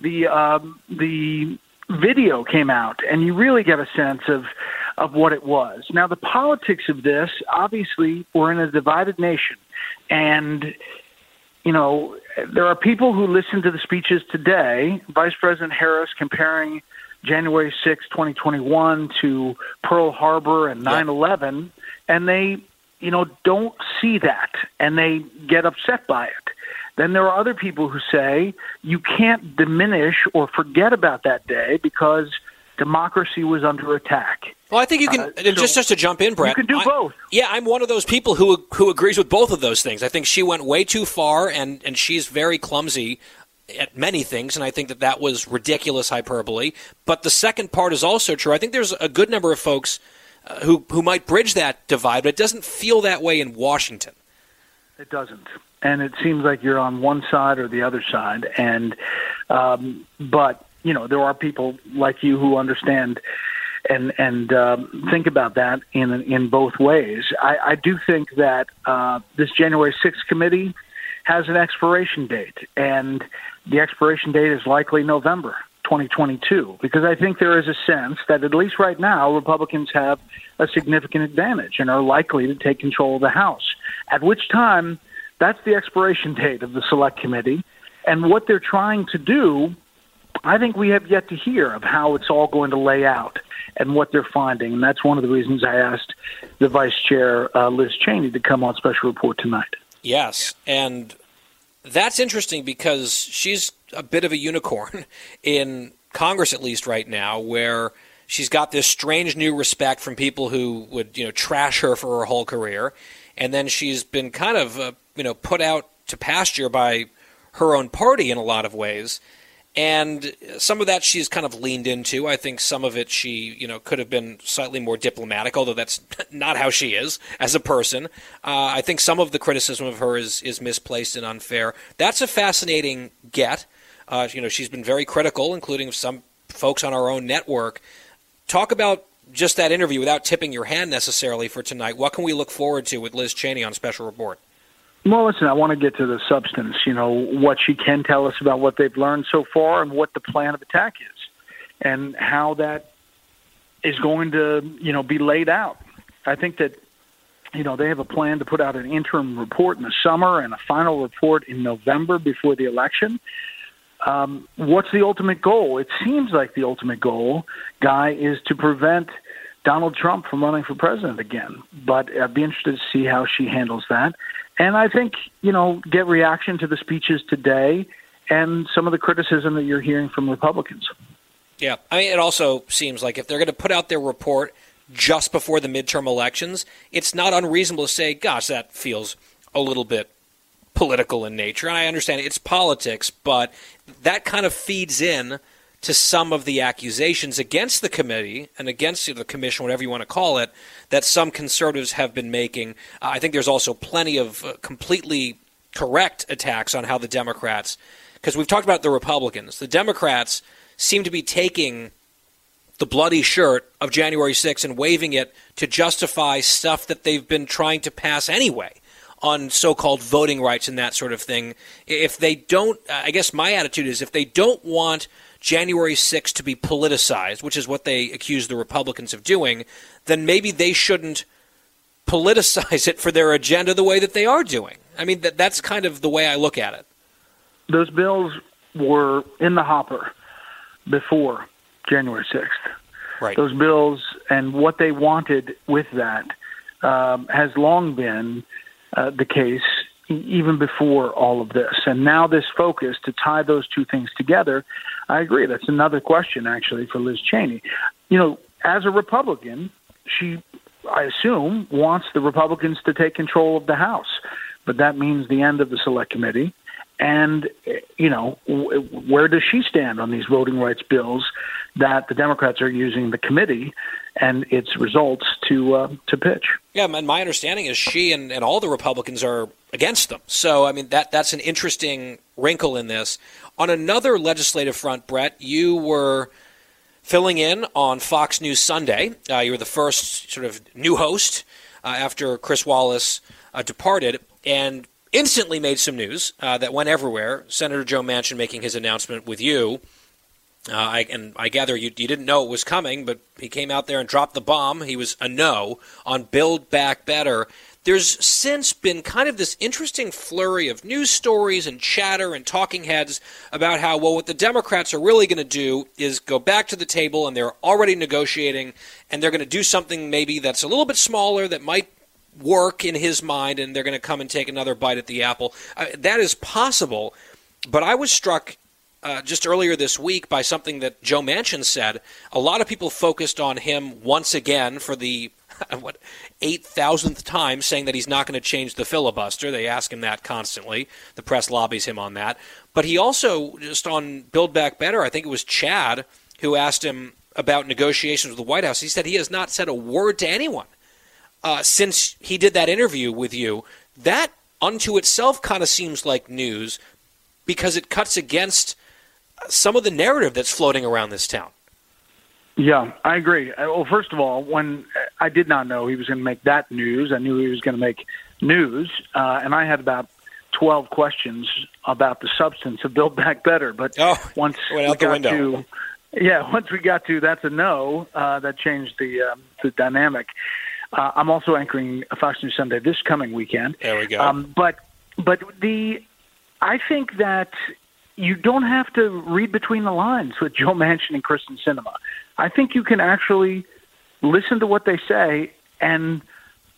the um, the video came out and you really get a sense of of what it was. Now the politics of this obviously we're in a divided nation. And you know, there are people who listen to the speeches today, Vice President Harris comparing January 6, 2021 to Pearl Harbor and 9/11 and they, you know, don't see that and they get upset by it. Then there are other people who say you can't diminish or forget about that day because democracy was under attack. Well, I think you can uh, so just just to jump in, Bret. You can do I, both. Yeah, I'm one of those people who who agrees with both of those things. I think she went way too far, and and she's very clumsy at many things, and I think that that was ridiculous hyperbole. But the second part is also true. I think there's a good number of folks uh, who who might bridge that divide, but it doesn't feel that way in Washington. It doesn't, and it seems like you're on one side or the other side, and um, but you know there are people like you who understand and and um, think about that in in both ways. I, I do think that uh, this January 6th committee has an expiration date, and the expiration date is likely November 2022, because I think there is a sense that at least right now Republicans have a significant advantage and are likely to take control of the House. At which time, that's the expiration date of the Select Committee, and what they're trying to do. I think we have yet to hear of how it's all going to lay out and what they're finding. And that's one of the reasons I asked the vice chair, uh, Liz Cheney, to come on special report tonight. Yes. And that's interesting because she's a bit of a unicorn in Congress, at least right now, where she's got this strange new respect from people who would, you know, trash her for her whole career. And then she's been kind of, uh, you know, put out to pasture by her own party in a lot of ways and some of that she's kind of leaned into. I think some of it she, you know, could have been slightly more diplomatic, although that's not how she is as a person. Uh, I think some of the criticism of her is is misplaced and unfair. That's a fascinating get. Uh, you know, she's been very critical, including some folks on our own network. Talk about just that interview without tipping your hand necessarily for tonight. What can we look forward to with Liz Cheney on Special Report? Well, listen, I want to get to the substance, you know, what she can tell us about what they've learned so far and what the plan of attack is and how that is going to, you know, be laid out. I think that, you know, they have a plan to put out an interim report in the summer and a final report in November before the election. Um, what's the ultimate goal? It seems like the ultimate goal, Guy, is to prevent Donald Trump from running for president again. But I'd be interested to see how she handles that and I think you know get reaction to the speeches today and some of the criticism that you're hearing from Republicans. Yeah, I mean, it also seems like if they're going to put out their report just before the midterm elections, it's not unreasonable to say, "Gosh, that feels a little bit political in nature." And I understand it's politics, but that kind of feeds in to some of the accusations against the committee and against the commission, whatever you want to call it, that some conservatives have been making. Uh, I think there's also plenty of uh, completely correct attacks on how the Democrats, because we've talked about the Republicans, the Democrats seem to be taking the bloody shirt of January 6th and waving it to justify stuff that they've been trying to pass anyway on so-called voting rights and that sort of thing. If they don't, I guess my attitude is if they don't want January 6th to be politicized, which is what they accuse the Republicans of doing, then maybe they shouldn't politicize it for their agenda the way that they are doing. I mean, that, that's kind of the way I look at it. Those bills were in the hopper before January 6th. Right. Those bills and what they wanted with that um, has long been uh, the case even before all of this. And now this focus to tie those two things together, I agree. That's another question, actually, for Liz Cheney. You know, as a Republican, she, I assume, wants the Republicans to take control of the House. But that means the end of the Select Committee. And, eh, you know, where does she stand on these voting rights bills that the Democrats are using the committee and its results to uh, to pitch? Yeah, and my understanding is she and, and all the Republicans are against them. So, I mean, that that's an interesting wrinkle in this. On another legislative front, Bret, you were filling in on Fox News Sunday. Uh, you were the first sort of new host uh, after Chris Wallace uh, departed, and instantly made some news uh, that went everywhere. Senator Joe Manchin making his announcement with you. Uh, I, and I gather you, you didn't know it was coming, but he came out there and dropped the bomb. He was a no on Build Back Better. There's since been kind of this interesting flurry of news stories and chatter and talking heads about how, well, what the Democrats are really going to do is go back to the table and they're already negotiating and they're going to do something maybe that's a little bit smaller that might work in his mind and they're going to come and take another bite at the apple. Uh, that is possible, but I was struck uh, just earlier this week by something that Joe Manchin said. A lot of people focused on him once again for the what eight thousandth time, saying that he's not going to change the filibuster. They ask him that constantly. The press lobbies him on that. But he also just on Build Back Better. I think it was Chad who asked him about negotiations with the White House. He said he has not said a word to anyone uh, since he did that interview with you. That unto itself kind of seems like news because it cuts against some of the narrative that's floating around this town. Yeah, I agree. Uh, Well, first of all, when I did not know he was going to make that news, I knew he was going to make news, uh, and I had about twelve questions about the substance of Build Back Better. But once went we got window. to, yeah, once we got to that's a no, uh, that changed the um, the dynamic. Uh, I'm also anchoring Fox News Sunday this coming weekend. There we go. Um, but but the I think that you don't have to read between the lines with Joe Manchin and Kyrsten Sinema. I think you can actually listen to what they say and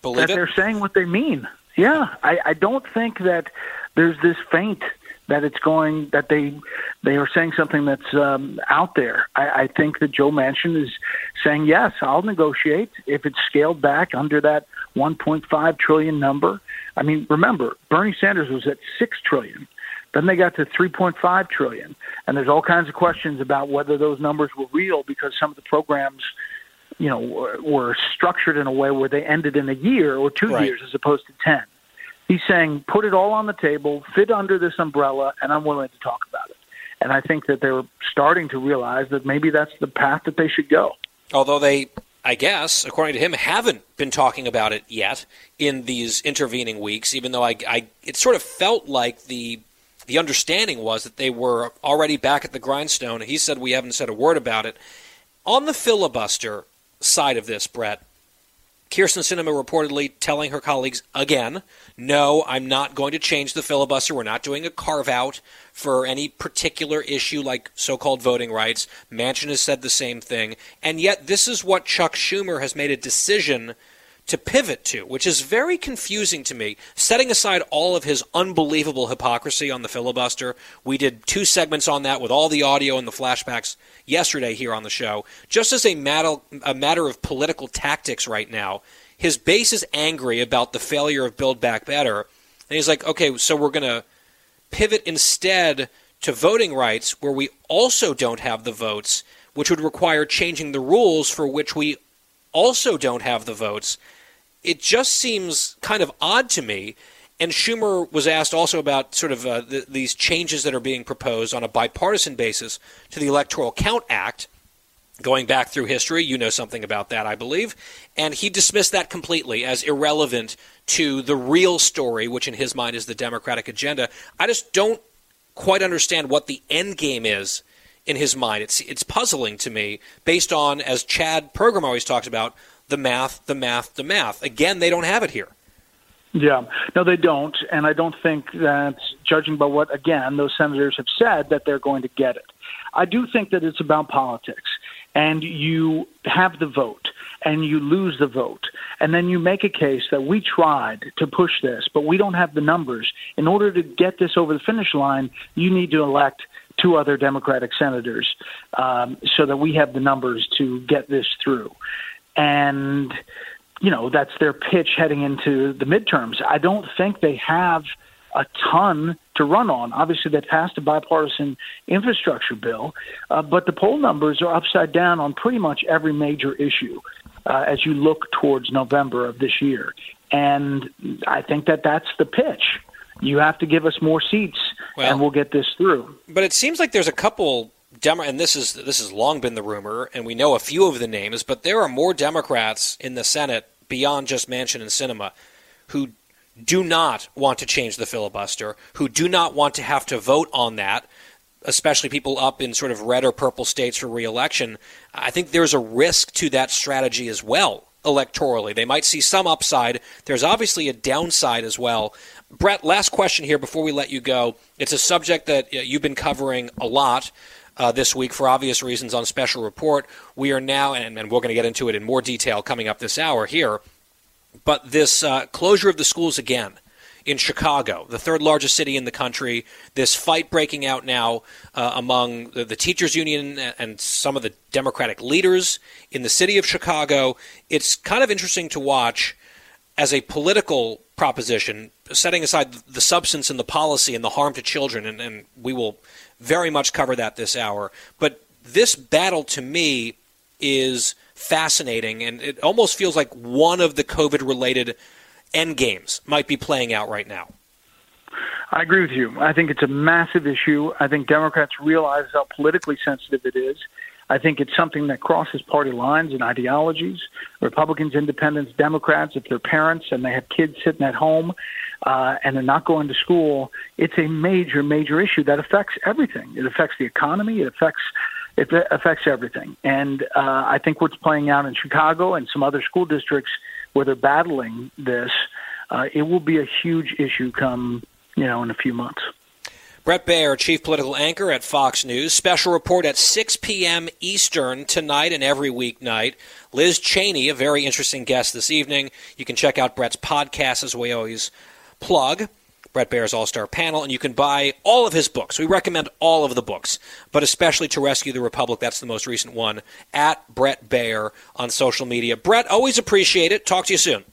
Believe that it? they're saying what they mean. Yeah, I, I don't think that there's this feint that it's going that they they are saying something that's um, out there. I, I think that Joe Manchin is saying yes, I'll negotiate if it's scaled back under that 1.5 trillion number. I mean, remember Bernie Sanders was at six trillion. Then they got to 3.5 trillion, and there's all kinds of questions about whether those numbers were real because some of the programs, you know, were, were structured in a way where they ended in a year or two Right. years as opposed to 10. He's saying, put it all on the table, fit under this umbrella, and I'm willing to talk about it. And I think that they're starting to realize that maybe that's the path that they should go. Although they, I guess, according to him, haven't been talking about it yet in these intervening weeks. Even though I, I it sort of felt like the the understanding was that they were already back at the grindstone. He said we haven't said a word about it. On the filibuster side of this, Bret, Kyrsten Sinema reportedly telling her colleagues again, no, I'm not going to change the filibuster. We're not doing a carve out for any particular issue like so called voting rights. Manchin has said the same thing. And yet, this is what Chuck Schumer has made a decision to pivot to, which is very confusing to me. Setting aside all of his unbelievable hypocrisy on the filibuster, we did two segments on that with all the audio and the flashbacks yesterday here on the show. Just as a matter, a matter of political tactics right now, his base is angry about the failure of Build Back Better. And he's like, okay, so we're going to pivot instead to voting rights where we also don't have the votes, which would require changing the rules for which we also don't have the votes. It just seems kind of odd to me. And Schumer was asked also about sort of uh, the, these changes that are being proposed on a bipartisan basis to the Electoral Count Act. Going back through history, you know something about that, I believe. And he dismissed that completely as irrelevant to the real story, which in his mind is the Democratic agenda. I just don't quite understand what the end game is in his mind. It's it's puzzling to me based on, as Chad Pergram always talks about, the math, the math, the math. Again, they don't have it here. Yeah, no, they don't, and I don't think that, judging by what again those senators have said, that they're going to get it. I do think that it's about politics, and you have the vote and you lose the vote, and then you make a case that we tried to push this, but we don't have the numbers. In order to get this over the finish line, you need to elect two other Democratic senators um, so that we have the numbers to get this through. And, you know, that's their pitch heading into the midterms. I don't think they have a ton to run on. Obviously, they passed a bipartisan infrastructure bill, uh, but the poll numbers are upside down on pretty much every major issue uh, as you look towards November of this year. And I think that that's the pitch. You have to give us more seats, Well- and we'll get this through. But it seems like there's a couple Demo- and this is this has long been the rumor, and we know a few of the names, but there are more Democrats in the Senate beyond just Manchin and Sinema who do not want to change the filibuster, who do not want to have to vote on that, especially people up in sort of red or purple states for reelection. I think there's a risk to that strategy as well electorally. They might see some upside. There's obviously a downside as well. Bret, last question here before we let you go. It's a subject that uh, you've been covering a lot uh, this week for obvious reasons on Special Report. We are now, and, and we're going to get into it in more detail coming up this hour here, but this uh, closure of the schools again in Chicago, the third largest city in the country, this fight breaking out now uh, among the, the teachers union and some of the Democratic leaders in the city of Chicago. It's kind of interesting to watch as a political proposition, setting aside the substance and the policy and the harm to children, and, and we will very much cover that this hour. But this battle to me is fascinating, and it almost feels like one of the COVID related end games might be playing out right now. I agree with you. I think it's a massive issue. I think Democrats realize how politically sensitive it is. I think it's something that crosses party lines and ideologies. Republicans, independents, Democrats, if they're parents and they have kids sitting at home uh, and they're not going to school, it's a major, major issue that affects everything. It affects the economy. It affects it affects everything. And uh, I think what's playing out in Chicago and some other school districts where they're battling this, uh, it will be a huge issue come you know in a few months. Bret Baier, chief political anchor at Fox News. Special report at 6 p.m. Eastern tonight and every weeknight. Liz Cheney, a very interesting guest this evening. You can check out Bret's podcast as we always plug. Bret Baier's All Star Panel, and you can buy all of his books. We recommend all of the books, but especially To Rescue the Republic, that's the most recent one, at Bret Baier on social media. Bret, always appreciate it. Talk to you soon.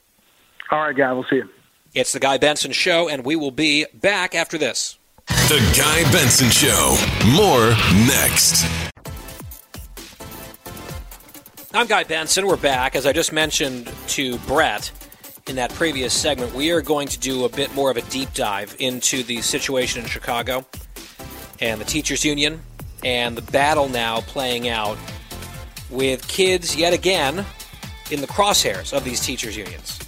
All right, guy. We'll see you. It's the Guy Benson Show, and we will be back after this. The Guy Benson Show. More next. I'm Guy Benson. We're back. As I just mentioned to Bret in that previous segment, we are going to do a bit more of a deep dive into the situation in Chicago and the teachers union and the battle now playing out with kids yet again in the crosshairs of these teachers unions.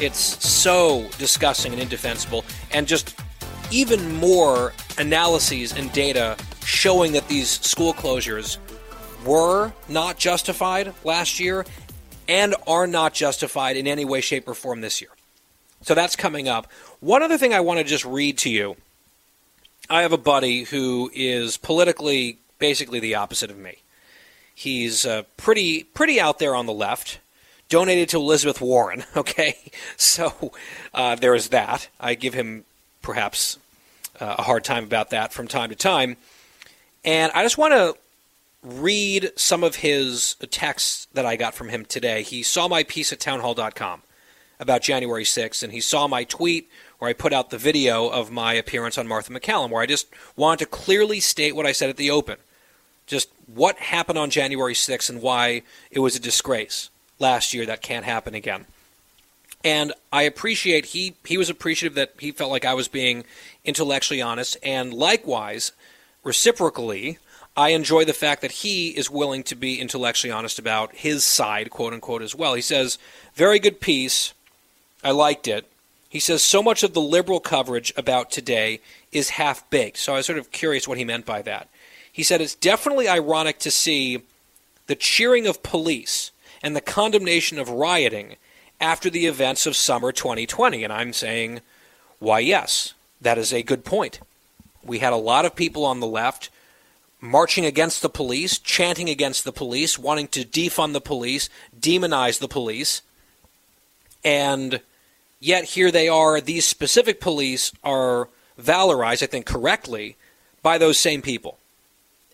It's so disgusting and indefensible and just even more analyses and data showing that these school closures were not justified last year and are not justified in any way, shape, or form this year. So that's coming up. One other thing I want to just read to you I have a buddy who is politically basically the opposite of me. He's uh, pretty pretty out there on the left. Donated to Elizabeth Warren. Okay, so uh, there is that. I give him perhaps uh, a hard time about that from time to time, and I just want to read some of his texts that I got from him today. He saw my piece at townhall.com about January 6th, and he saw my tweet where I put out the video of my appearance on Martha MacCallum, where I just wanted to clearly state what I said at the open. Just what happened on January 6th and why it was a disgrace last year that can't happen again. And I appreciate he he was appreciative that he felt like I was being intellectually honest, and likewise, reciprocally, I enjoy the fact that he is willing to be intellectually honest about his side, quote unquote, as well. He says, "Very good piece. I liked it." He says, "So much of the liberal coverage about today is half baked." So I was sort of curious what he meant by that. He said, "It's definitely ironic to see the cheering of police and the condemnation of rioting after the events of summer 2020." And I'm saying, "Why, yes, that is a good point." We had a lot of people on the left marching against the police, chanting against the police, wanting to defund the police, demonize the police. And yet here they are, these specific police are valorized, I think correctly, by those same people.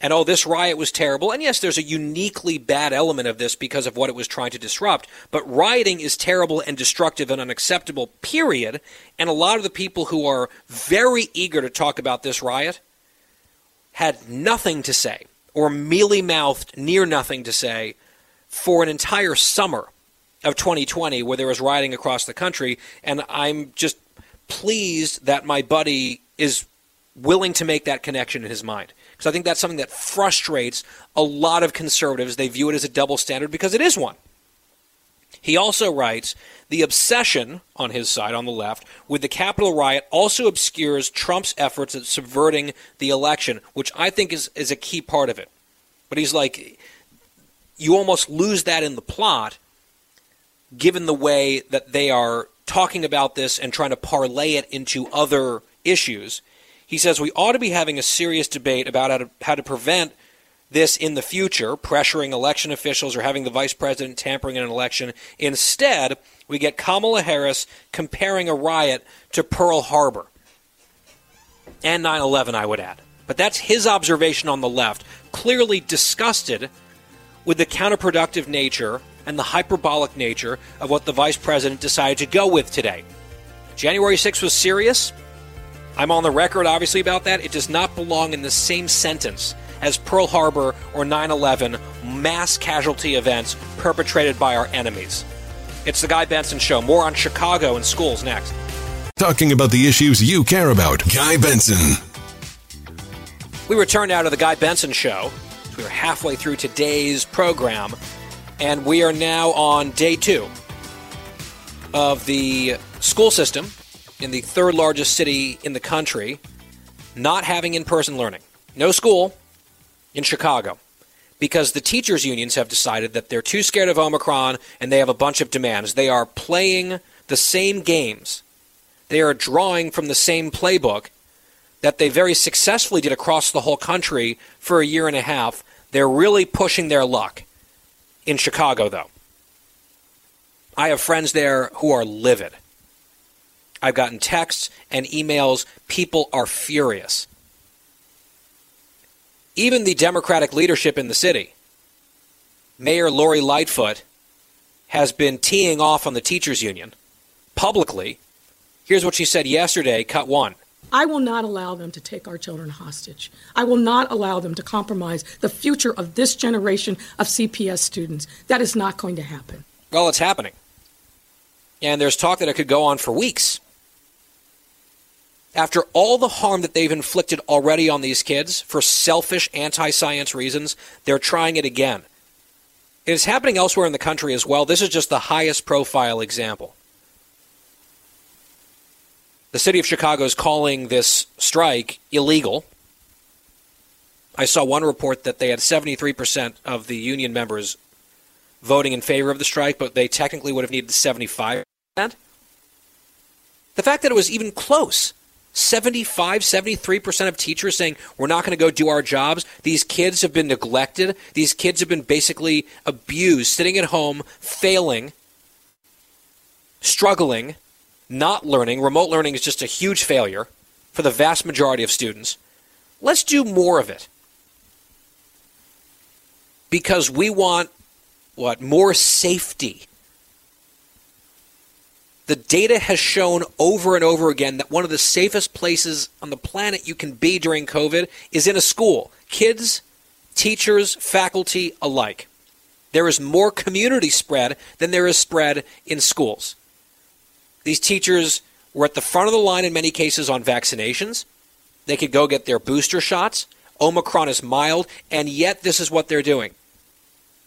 And oh, this riot was terrible. And yes, there's a uniquely bad element of this because of what it was trying to disrupt. But rioting is terrible and destructive and unacceptable, period. And a lot of the people who are very eager to talk about this riot had nothing to say, or mealy mouthed, near nothing to say, for an entire summer of 2020 where there was rioting across the country. And I'm just pleased that my buddy is willing to make that connection in his mind. Because I think that's something that frustrates a lot of conservatives. They view it as a double standard because it is one. He also writes the obsession on his side, on the left, with the Capitol riot also obscures Trump's efforts at subverting the election, which I think is, is a key part of it. But he's like, you almost lose that in the plot given the way that they are talking about this and trying to parlay it into other issues. He says we ought to be having a serious debate about how to, how to prevent this in the future, pressuring election officials or having the vice president tampering in an election. Instead, we get Kamala Harris comparing a riot to Pearl Harbor and 9 11, I would add. But that's his observation on the left, clearly disgusted with the counterproductive nature and the hyperbolic nature of what the vice president decided to go with today. January 6th was serious. I'm on the record, obviously, about that. It does not belong in the same sentence as Pearl Harbor or 9 11 mass casualty events perpetrated by our enemies. It's the Guy Benson Show. More on Chicago and schools next. Talking about the issues you care about. Guy Benson. We return now to the Guy Benson Show. We are halfway through today's program, and we are now on day two of the school system in the third largest city in the country not having in person learning. No school, in Chicago because the teachers' unions have decided that they're too scared of Omicron and they have a bunch of demands. They are playing the same games, they are drawing from the same playbook that they very successfully did across the whole country for a year and a half. They're really pushing their luck in Chicago, though. I have friends there who are livid. I've gotten texts and emails. People are furious even the Democratic leadership in the city, Mayor Lori Lightfoot, has been teeing off on the teachers union publicly. Here's what she said yesterday, cut one. I will not allow them to take our children hostage. I will not allow them to compromise the future of this generation of CPS students. That is not going to happen. Well, it's happening. And there's talk that it could go on for weeks after all the harm that they've inflicted already on these kids for selfish anti science reasons, they're trying it again. It is happening elsewhere in the country as well. This is just the highest profile example. The city of Chicago is calling this strike illegal. I saw one report that they had 73% of the union members voting in favor of the strike, but they technically would have needed 75%. The fact that it was even close 75, 73% of teachers saying we're not going to go do our jobs. These kids have been neglected. These kids have been basically abused, sitting at home, failing, struggling, not learning. Remote learning is just a huge failure for the vast majority of students. Let's do more of it. Because we want what? More safety the data has shown over and over again that one of the safest places on the planet you can be during COVID is in a school. Kids, teachers, faculty alike. There is more community spread than there is spread in schools. These teachers were at the front of the line in many cases on vaccinations. They could go get their booster shots. Omicron is mild, and yet this is what they're doing.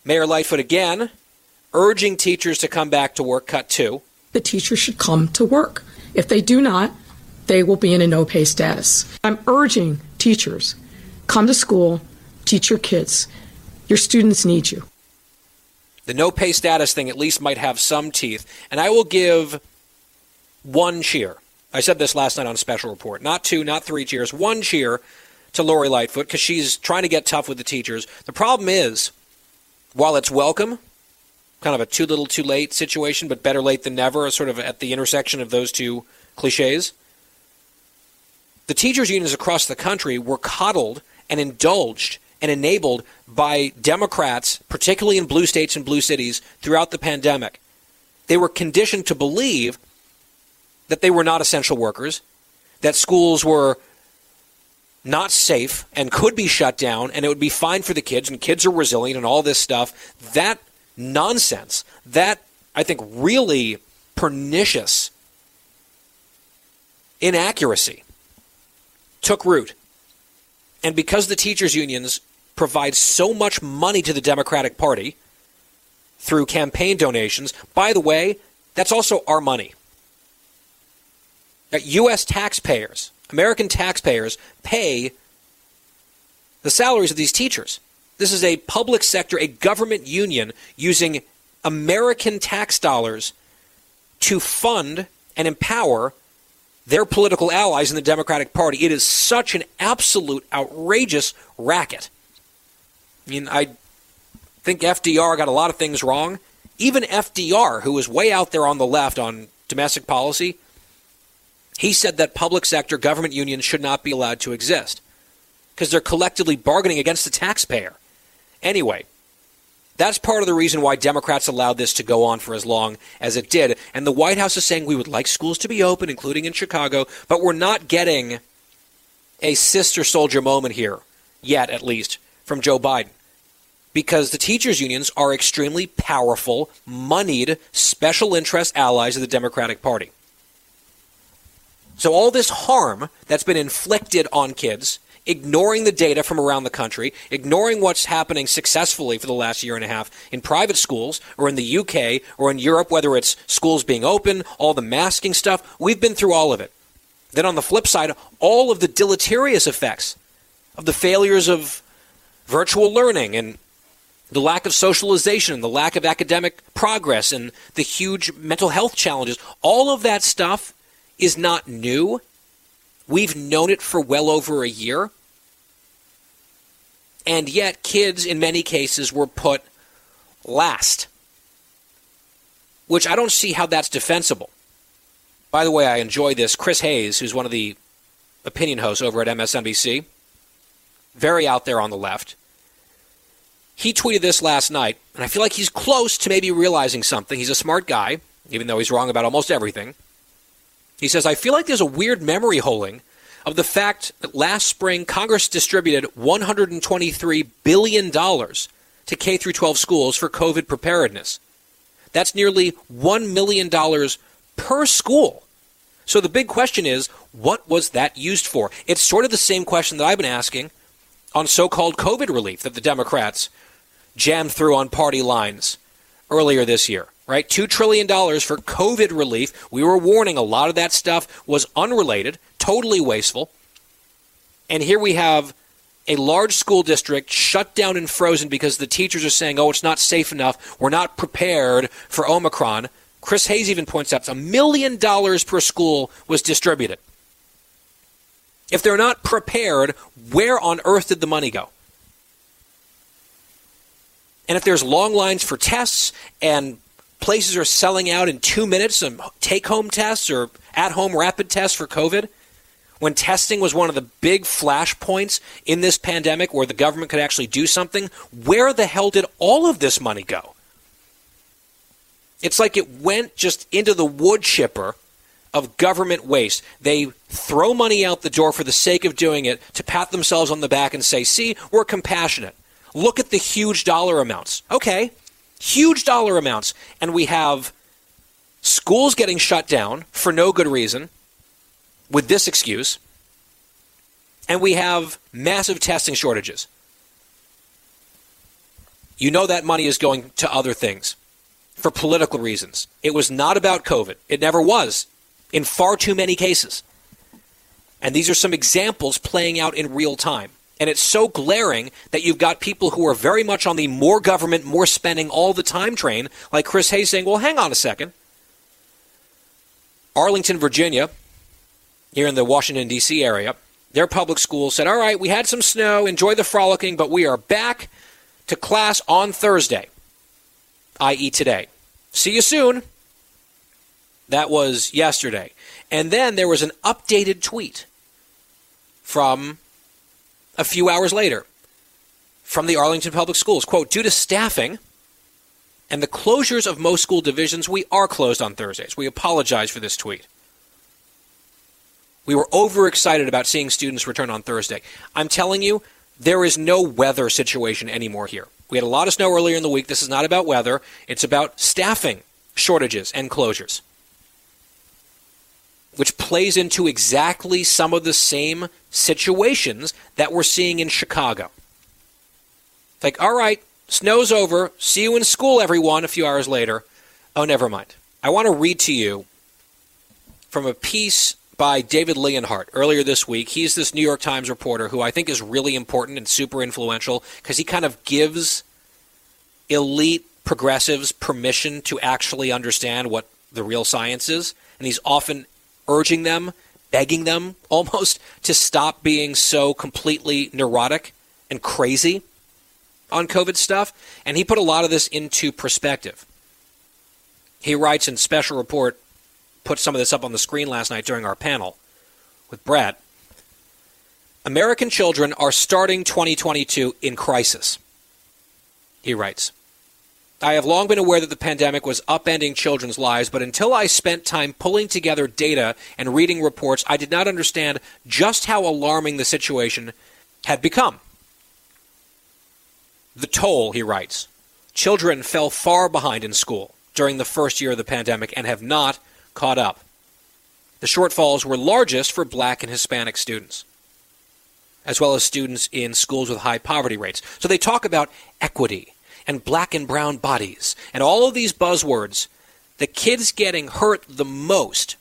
Mayor Lightfoot again urging teachers to come back to work, cut two the teachers should come to work. If they do not, they will be in a no pay status. I'm urging teachers come to school, teach your kids. Your students need you. The no pay status thing at least might have some teeth. And I will give one cheer. I said this last night on Special Report. Not two, not three cheers. One cheer to Lori Lightfoot because she's trying to get tough with the teachers. The problem is, while it's welcome, kind of a too little too late situation, but better late than never, sort of at the intersection of those two cliches. The teachers' unions across the country were coddled and indulged and enabled by Democrats, particularly in blue states and blue cities, throughout the pandemic. They were conditioned to believe that they were not essential workers, that schools were not safe and could be shut down and it would be fine for the kids and kids are resilient and all this stuff. That nonsense, that I think really pernicious inaccuracy took root. And because the teachers' unions provide so much money to the Democratic Party through campaign donations, by the way, that's also our money. That U.S. taxpayers, American taxpayers, pay the salaries of these teachers. This is a public sector, a government union using American tax dollars to fund and empower their political allies in the Democratic Party. It is such an absolute outrageous racket. I mean, I think FDR got a lot of things wrong. Even FDR, who was way out there on the left on domestic policy, he said that public sector government unions should not be allowed to exist because they're collectively bargaining against the taxpayer. Anyway, that's part of the reason why Democrats allowed this to go on for as long as it did. And the White House is saying we would like schools to be open, including in Chicago, but we're not getting a sister soldier moment here, yet at least, from Joe Biden. Because the teachers' unions are extremely powerful, moneyed, special interest allies of the Democratic Party. So all this harm that's been inflicted on kids ignoring the data from around the country, ignoring what's happening successfully for the last year and a half in private schools or in the UK or in Europe, whether it's schools being open, all the masking stuff. We've been through all of it. Then on the flip side, all of the deleterious effects of the failures of virtual learning and the lack of socialization, and the lack of academic progress, and the huge mental health challenges. All of that stuff is not new. We've known it for well over a year. And yet, kids in many cases were put last, which I don't see how that's defensible. By the way, I enjoy this. Chris Hayes, who's one of the opinion hosts over at MSNBC, very out there on the left, he tweeted this last night, and I feel like he's close to maybe realizing something. He's a smart guy, even though he's wrong about almost everything. He says, I feel like there's a weird memory holding of the fact that last spring Congress distributed $123 billion to K 12 schools for COVID preparedness. That's nearly $1 million per school. So the big question is, what was that used for? It's sort of the same question that I've been asking on so called COVID relief that the Democrats jammed through on party lines earlier this year right? $2 trillion for COVID relief. We were warning a lot of that stuff was unrelated, totally wasteful. And here we have a large school district shut down and frozen because the teachers are saying, oh, it's not safe enough. We're not prepared for Omicron. Chris Hayes even points out a million dollars per school was distributed. If they're not prepared, where on earth did the money go? And if there's long lines for tests and places are selling out in two minutes on take home tests or at home rapid tests for COVID. When testing was one of the big flashpoints in this pandemic where the government could actually do something, where the hell did all of this money go? It's like it went just into the wood chipper of government waste. They throw money out the door for the sake of doing it to pat themselves on the back and say, see, we're compassionate. Look at the huge dollar amounts. Okay, huge dollar amounts, and we have schools getting shut down for no good reason with this excuse, and we have massive testing shortages. You know that money is going to other things for political reasons. It was not about COVID. It never was in far too many cases. And these are some examples playing out in real time. And it's so glaring that you've got people who are very much on the more government, more spending all the time train, like Chris Hayes saying, well, hang on a second. Arlington, Virginia, here in the Washington, D.C. area, their public school said, All right, we had some snow, enjoy the frolicking, but we are back to class on Thursday, i.e., today. See you soon. That was yesterday. And then there was an updated tweet from a few hours later from the Arlington Public Schools. Quote, due to staffing and the closures of most school divisions, we are closed on Thursdays. We apologize for this tweet. We were overexcited about seeing students return on Thursday. I'm telling you, there is no weather situation anymore here. We had a lot of snow earlier in the week. This is not about weather, it's about staffing shortages and closures, which plays into exactly some of the same situations that we're seeing in Chicago. Like, all right, snow's over. See you in school, everyone, a few hours later. Oh, never mind. I want to read to you from a piece by David Leonhardt earlier this week. He's this New York Times reporter who I think is really important and super influential because he kind of gives elite progressives permission to actually understand what the real science is. And he's often urging them, begging them almost to stop being so completely neurotic and crazy on COVID stuff. And he put a lot of this into perspective. He writes in special report put some of this up on the screen last night during our panel with Bret. American children are starting 2022 in crisis. He writes I have long been aware that the pandemic was upending children's lives, but until I spent time pulling together data and reading reports, I did not understand just how alarming the situation had become. The toll, he writes. Children fell far behind in school during the first year of the pandemic and have not caught up. The shortfalls were largest for black and Hispanic students, as well as students in schools with high poverty rates. So they talk about equity and black and brown bodies and all of these buzzwords. The kids getting hurt the most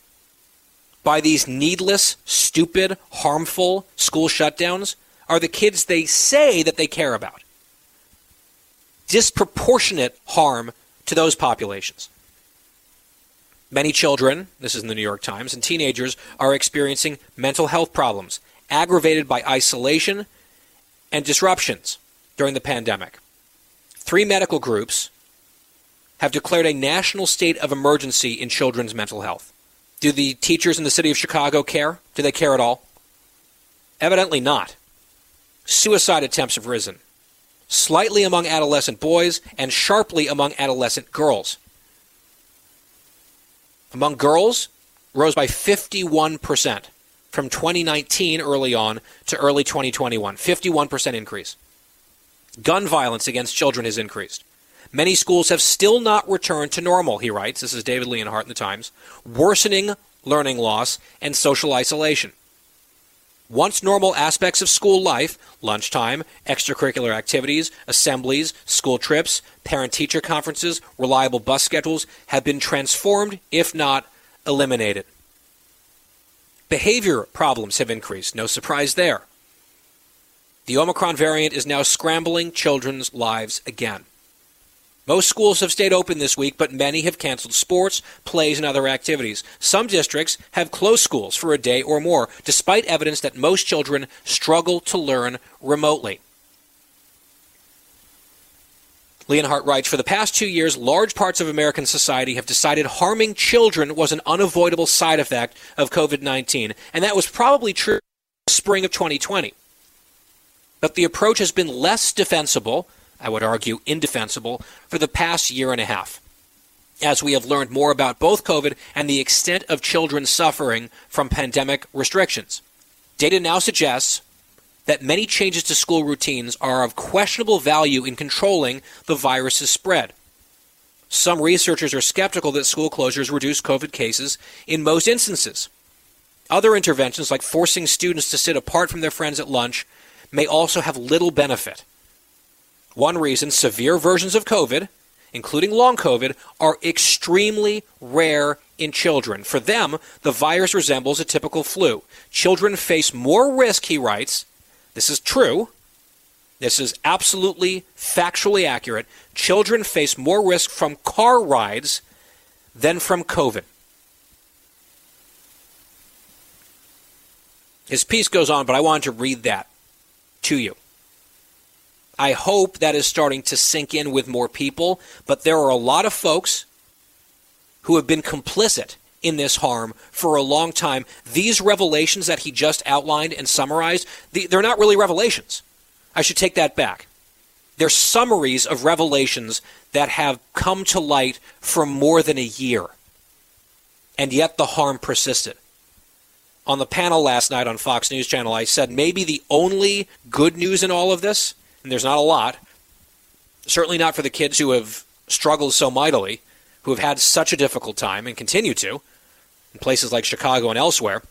by these needless, stupid, harmful school shutdowns are the kids they say that they care about. Disproportionate harm to those populations. Many children, this is in the New York Times, and teenagers are experiencing mental health problems aggravated by isolation and disruptions during the pandemic. Three medical groups have declared a national state of emergency in children's mental health. Do the teachers in the city of Chicago care? Do they care at all? Evidently not. Suicide attempts have risen, slightly among adolescent boys and sharply among adolescent girls among girls rose by 51% from 2019 early on to early 2021. 51% increase. Gun violence against children has increased. Many schools have still not returned to normal, he writes. This is David Leonhardt in the Times. Worsening learning loss and social isolation. Once normal aspects of school life, lunchtime, extracurricular activities, assemblies, school trips, parent teacher conferences, reliable bus schedules, have been transformed, if not eliminated. Behavior problems have increased, no surprise there. The Omicron variant is now scrambling children's lives again. Most schools have stayed open this week, but many have canceled sports, plays, and other activities. Some districts have closed schools for a day or more, despite evidence that most children struggle to learn remotely. Leonhardt writes For the past two years, large parts of American society have decided harming children was an unavoidable side effect of COVID 19, and that was probably true spring of 2020. But the approach has been less defensible I would argue, indefensible for the past year and a half. As we have learned more about both COVID and the extent of children suffering from pandemic restrictions. Data now suggests that many changes to school routines are of questionable value in controlling the virus's spread. Some researchers are skeptical that school closures reduce COVID cases in most instances. Other interventions, like forcing students to sit apart from their friends at lunch, may also have little benefit. One reason severe versions of COVID, including long COVID, are extremely rare in children. For them, the virus resembles a typical flu. Children face more risk, he writes. This is true. This is absolutely factually accurate. Children face more risk from car rides than from COVID. His piece goes on, but I wanted to read that to you. I hope that is starting to sink in with more people, but there are a lot of folks who have been complicit in this harm for a long time. These revelations that he just outlined and summarized, they're not really revelations. I should take that back. They're summaries of revelations that have come to light for more than a year. And yet the harm persisted. On the panel last night on Fox News Channel, I said maybe the only good news in all of this, and there's not a lot, certainly not for the kids who have struggled so mightily, who have had such a difficult time and continue to, in places like Chicago and elsewhere.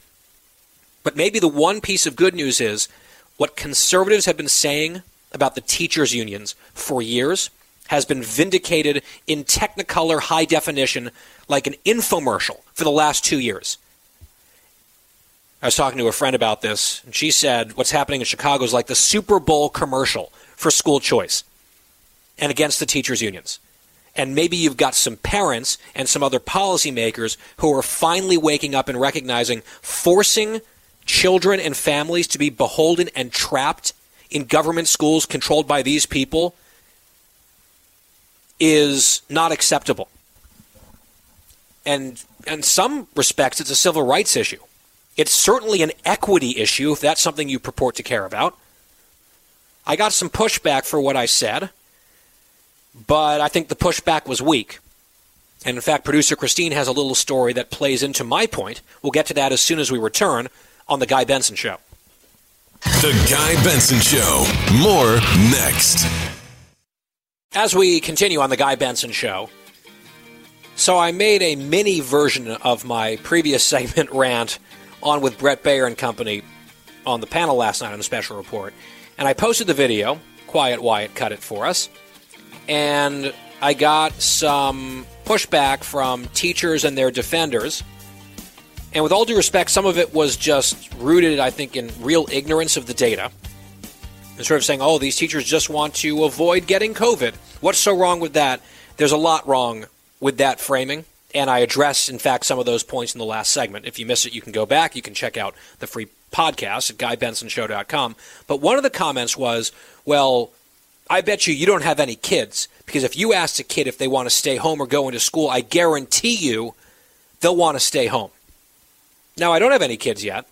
But maybe the one piece of good news is what conservatives have been saying about the teachers' unions for years has been vindicated in technicolor high definition like an infomercial for the last two years. I was talking to a friend about this, and she said what's happening in Chicago is like the Super Bowl commercial for school choice and against the teachers' unions. And maybe you've got some parents and some other policymakers who are finally waking up and recognizing forcing children and families to be beholden and trapped in government schools controlled by these people is not acceptable. And in some respects, it's a civil rights issue. It's certainly an equity issue if that's something you purport to care about. I got some pushback for what I said but I think the pushback was weak. And in fact, producer Christine has a little story that plays into my point. We'll get to that as soon as we return on The Guy Benson Show. The Guy Benson Show. More next. As we continue on The Guy Benson Show, so I made a mini version of my previous segment rant on with Bret Baier and company on the panel last night on the special report. And I posted the video. Quiet Wyatt cut it for us and I got some pushback from teachers and their defenders. And with all due respect, some of it was just rooted, I think, in real ignorance of the data. And sort of saying, oh, these teachers just want to avoid getting COVID. What's so wrong with that? There's a lot wrong with that framing. And I address, in fact, some of those points in the last segment. If you missed it, you can go back. You can check out the free podcast at GuyBensonShow.com. But one of the comments was, well, I bet you you don't have any kids because if you ask a kid if they want to stay home or go into school, I guarantee you they'll want to stay home. Now, I don't have any kids yet.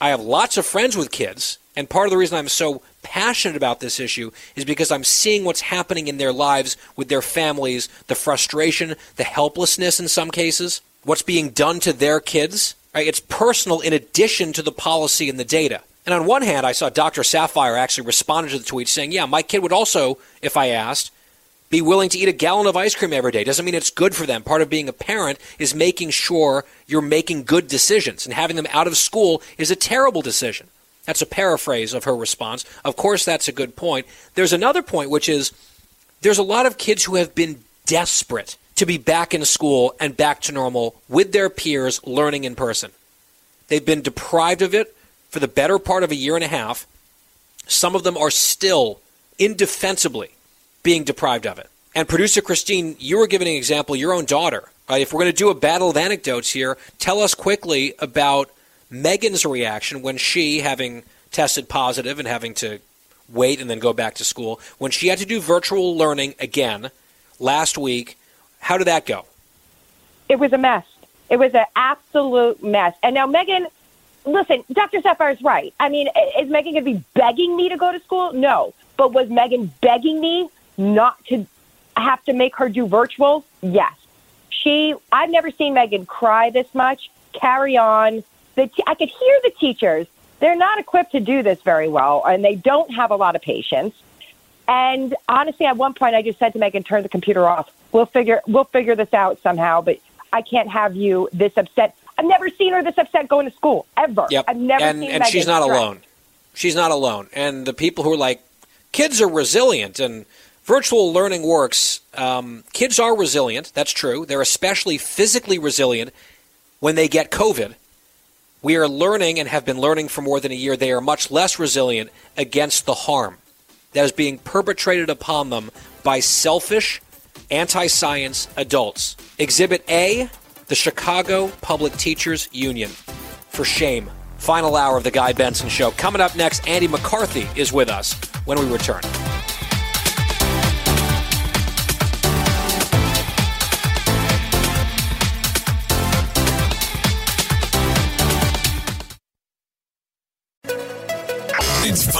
I have lots of friends with kids, and part of the reason I'm so passionate about this issue is because I'm seeing what's happening in their lives with their families, the frustration, the helplessness in some cases, what's being done to their kids. Right? It's personal in addition to the policy and the data. And on one hand, I saw Dr. Saphier actually responded to the tweet saying, Yeah, my kid would also, if I asked, be willing to eat a gallon of ice cream every day. Doesn't mean it's good for them. Part of being a parent is making sure you're making good decisions, and having them out of school is a terrible decision. That's a paraphrase of her response. Of course, that's a good point. There's another point, which is there's a lot of kids who have been desperate to be back in school and back to normal with their peers learning in person. They've been deprived of it for the better part of a year and a half. Some of them are still indefensibly being deprived of it. And producer Christine, you were giving an example, your own daughter. Right? If we're going to do a battle of anecdotes here, tell us quickly about Megan's reaction when she, having tested positive and having to wait and then go back to school, when she had to do virtual learning again last week, how did that go? It was a mess. It was an absolute mess. And now Megan listen, Dr. Saphier is right. I mean, is Megan going to be begging me to go to school? No. But was Megan begging me not to have to make her do virtual? Yes. She, I've never seen Megan cry this much, carry on. The t- I could hear the teachers. They're not equipped to do this very well, and they don't have a lot of patience. And honestly, at one point, I just said to Megan, "Turn the computer off. We'll figure we'll figure this out somehow." But I can't have you this upset. I've never seen her this upset going to school ever. Yep. I've never and, seen and she's not alone. She's not alone. And the people who are like, kids are resilient and virtual learning works. Um, kids are resilient. That's true. They're especially physically resilient when they get COVID. We are learning and have been learning for more than a year. They are much less resilient against the harm that is being perpetrated upon them by selfish, anti science adults. Exhibit A the Chicago Public Teachers Union. For shame. Final hour of the Guy Benson Show. Coming up next, Andy McCarthy is with us when we return.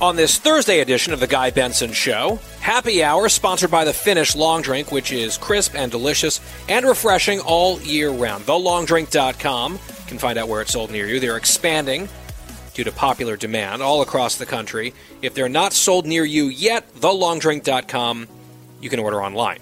on this Thursday edition of the Guy Benson Show. Happy Hour, sponsored by the Finnish Long Drink, which is crisp and delicious and refreshing all year round. TheLongDrink.com. Can find out where it's sold near you. They're expanding due to popular demand all across the country. If they're not sold near you yet, TheLongDrink.com. You can order online.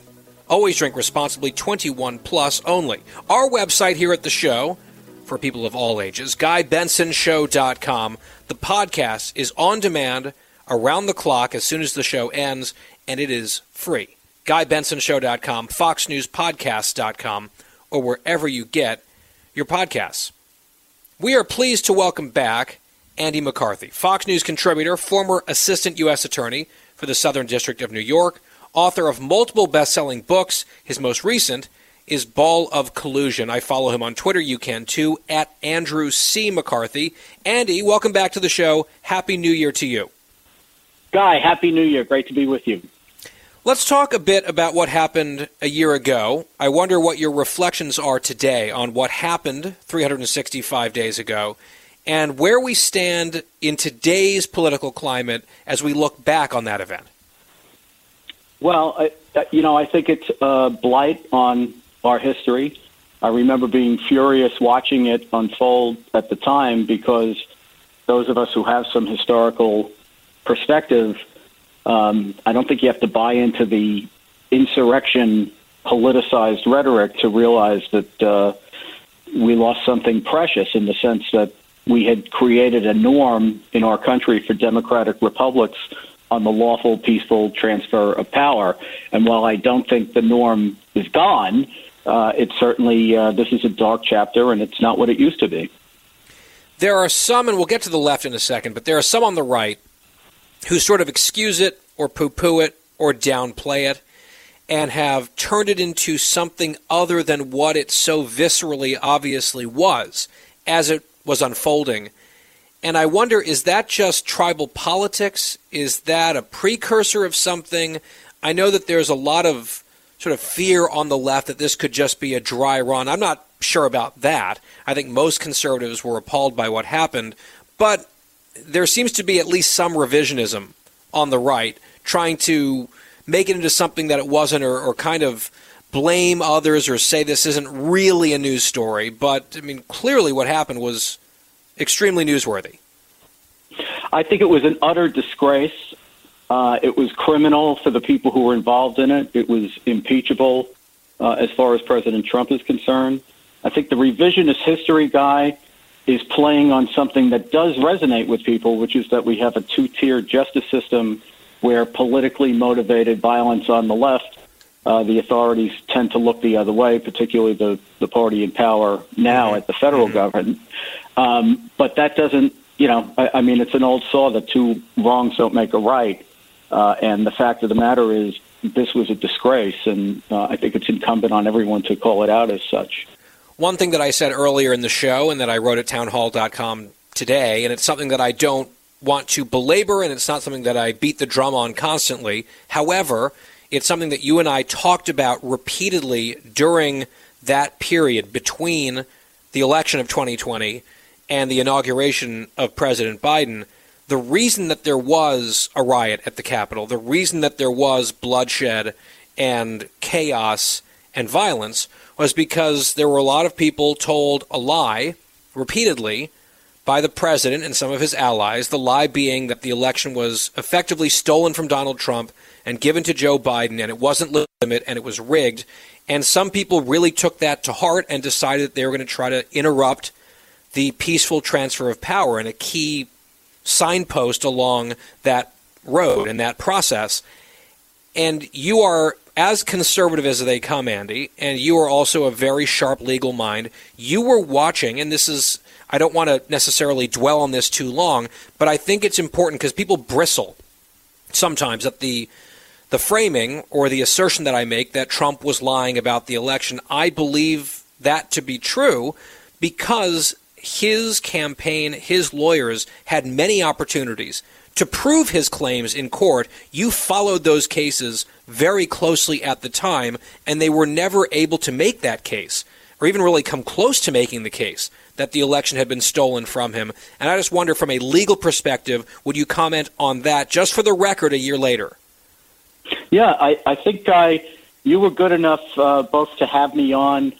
Always drink responsibly, 21 plus only. Our website here at the show for people of all ages, GuyBensonShow.com. The podcast is on demand around the clock as soon as the show ends, and it is free. GuyBensonShow.com, FoxNewsPodcast.com, or wherever you get your podcasts. We are pleased to welcome back Andy McCarthy, Fox News contributor, former assistant U.S. attorney for the Southern District of New York, author of multiple best selling books. His most recent is Ball of Collusion. I follow him on Twitter. You can too, at Andrew C. McCarthy. Andy, welcome back to the show. Happy New Year to you. Guy, Happy New Year. Great to be with you. Let's talk a bit about what happened a year ago. I wonder what your reflections are today on what happened 365 days ago and where we stand in today's political climate as we look back on that event. Well, I, uh, you know, I think it's a blight on our history. I remember being furious watching it unfold at the time because those of us who have some historical perspective, um, I don't think you have to buy into the insurrection politicized rhetoric to realize that uh, we lost something precious in the sense that we had created a norm in our country for democratic republics on the lawful, peaceful transfer of power. And while I don't think the norm is gone, uh, it's certainly uh, this is a dark chapter, and it's not what it used to be. There are some, and we'll get to the left in a second, but there are some on the right who sort of excuse it or poo poo it or downplay it and have turned it into something other than what it so viscerally obviously was as it was unfolding. And I wonder is that just tribal politics? Is that a precursor of something? I know that there's a lot of sort of fear on the left that this could just be a dry run. I'm not sure about that. I think most conservatives were appalled by what happened, but there seems to be at least some revisionism on the right trying to make it into something that it wasn't or, or kind of blame others or say this isn't really a news story. But, I mean, clearly what happened was extremely newsworthy. I think it was an utter disgrace. Uh, it was criminal for the people who were involved in it. It was impeachable uh, as far as President Trump is concerned. I think the revisionist history guy is playing on something that does resonate with people, which is that we have a two tier justice system where politically motivated violence on the left, uh, the authorities tend to look the other way, particularly the, the party in power now at the federal mm-hmm. government. Um, but that doesn't, you know, I, I mean, it's an old saw that two wrongs don't make a right. Uh, and the fact of the matter is, this was a disgrace, and uh, I think it's incumbent on everyone to call it out as such. One thing that I said earlier in the show and that I wrote at townhall.com today, and it's something that I don't want to belabor, and it's not something that I beat the drum on constantly. However, it's something that you and I talked about repeatedly during that period between the election of 2020 and the inauguration of President Biden the reason that there was a riot at the Capitol, the reason that there was bloodshed and chaos and violence was because there were a lot of people told a lie repeatedly by the president and some of his allies, the lie being that the election was effectively stolen from Donald Trump and given to Joe Biden and it wasn't legitimate and it was rigged. And some people really took that to heart and decided that they were going to try to interrupt the peaceful transfer of power. And a key signpost along that road and that process. And you are as conservative as they come, Andy, and you are also a very sharp legal mind. You were watching, and this is, I don't want to necessarily dwell on this too long, but I think it's important because people bristle sometimes at the the framing or the assertion that I make that Trump was lying about the election. I believe that to be true because his campaign, his lawyers had many opportunities to prove his claims in court. You followed those cases very closely at the time, and they were never able to make that case, or even really come close to making the case that the election had been stolen from him. And I just wonder, from a legal perspective, would you comment on that just for the record a year later? Yeah, I, I think I, you were good enough uh, both to have me on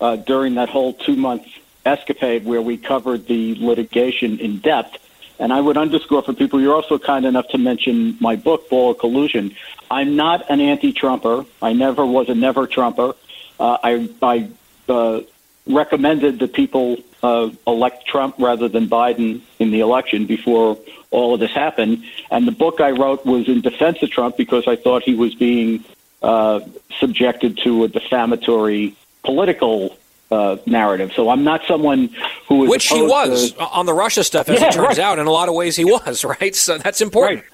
uh, during that whole two month escapade where we covered the litigation in depth. And I would underscore for people, you're also kind enough to mention my book, Ball of Collusion. I'm not an anti Trumper. I never was a never Trumper. Uh, I, I uh, recommended that people uh, elect Trump rather than Biden in the election before all of this happened. And the book I wrote was in defense of Trump because I thought he was being uh, subjected to a defamatory political uh, narrative. So I'm not someone who is which he was to, on the Russia stuff, as yeah, it turns right. out. In a lot of ways, he was right. So that's important. Right.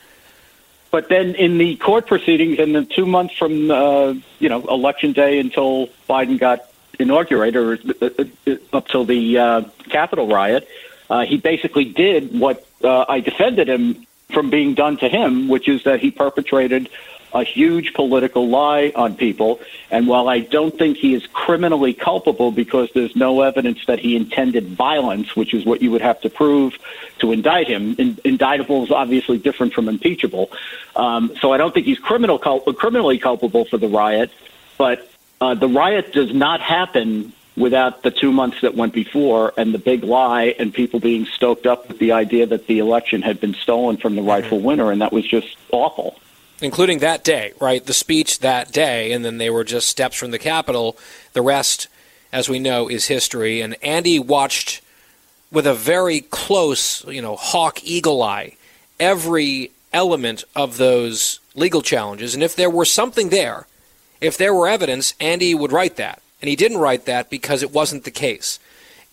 But then in the court proceedings, and the two months from uh, you know election day until Biden got inaugurated, or uh, uh, up till the uh, Capitol riot, uh, he basically did what uh, I defended him from being done to him, which is that he perpetrated a huge political lie on people. And while I don't think he is criminally culpable because there's no evidence that he intended violence, which is what you would have to prove to indict him, in, indictable is obviously different from impeachable. Um, so I don't think he's criminal cul- criminally culpable for the riot. But uh, the riot does not happen without the two months that went before and the big lie and people being stoked up with the idea that the election had been stolen from the rightful winner, and that was just awful. Including that day, right? The speech that day, and then they were just steps from the Capitol. The rest, as we know, is history. And Andy watched with a very close, you know, hawk eagle eye every element of those legal challenges. And if there were something there, if there were evidence, Andy would write that. And he didn't write that because it wasn't the case.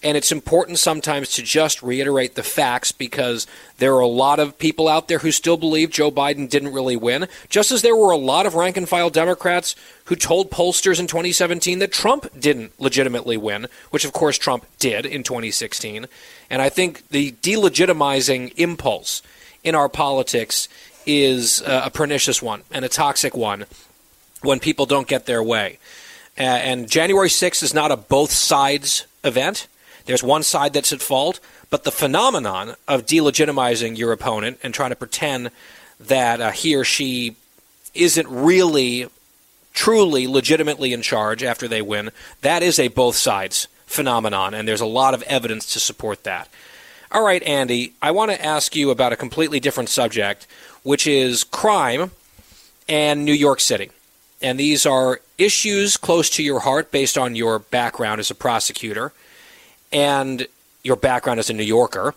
And it's important sometimes to just reiterate the facts because there are a lot of people out there who still believe Joe Biden didn't really win, just as there were a lot of rank and file Democrats who told pollsters in 2017 that Trump didn't legitimately win, which of course Trump did in 2016. And I think the delegitimizing impulse in our politics is a pernicious one and a toxic one when people don't get their way. Uh, and January 6th is not a both sides event. There's one side that's at fault, but the phenomenon of delegitimizing your opponent and trying to pretend that uh, he or she isn't really, truly, legitimately in charge after they win, that is a both sides phenomenon, and there's a lot of evidence to support that. All right, Andy, I want to ask you about a completely different subject, which is crime and New York City. And these are issues close to your heart based on your background as a prosecutor and your background as a New Yorker.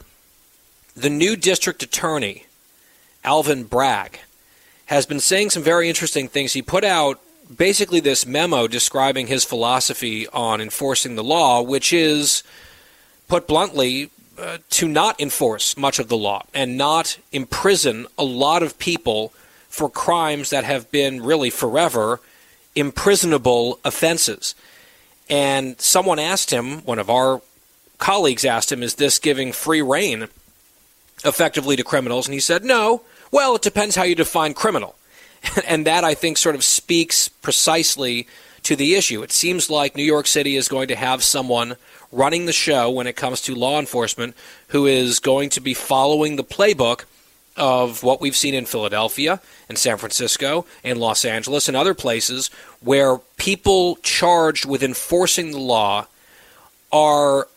The new district attorney, Alvin Bragg, has been saying some very interesting things. He put out basically this memo describing his philosophy on enforcing the law, which is, put bluntly, uh, to not enforce much of the law and not imprison a lot of people for crimes that have been really forever imprisonable offenses. And someone asked him, one of our colleagues asked him, is this giving free reign effectively to criminals? And he said, no. Well, it depends how you define criminal. and that, I think, sort of speaks precisely to the issue. It seems like New York City is going to have someone running the show when it comes to law enforcement who is going to be following the playbook of what we've seen in Philadelphia and San Francisco and Los Angeles and other places where people charged with enforcing the law are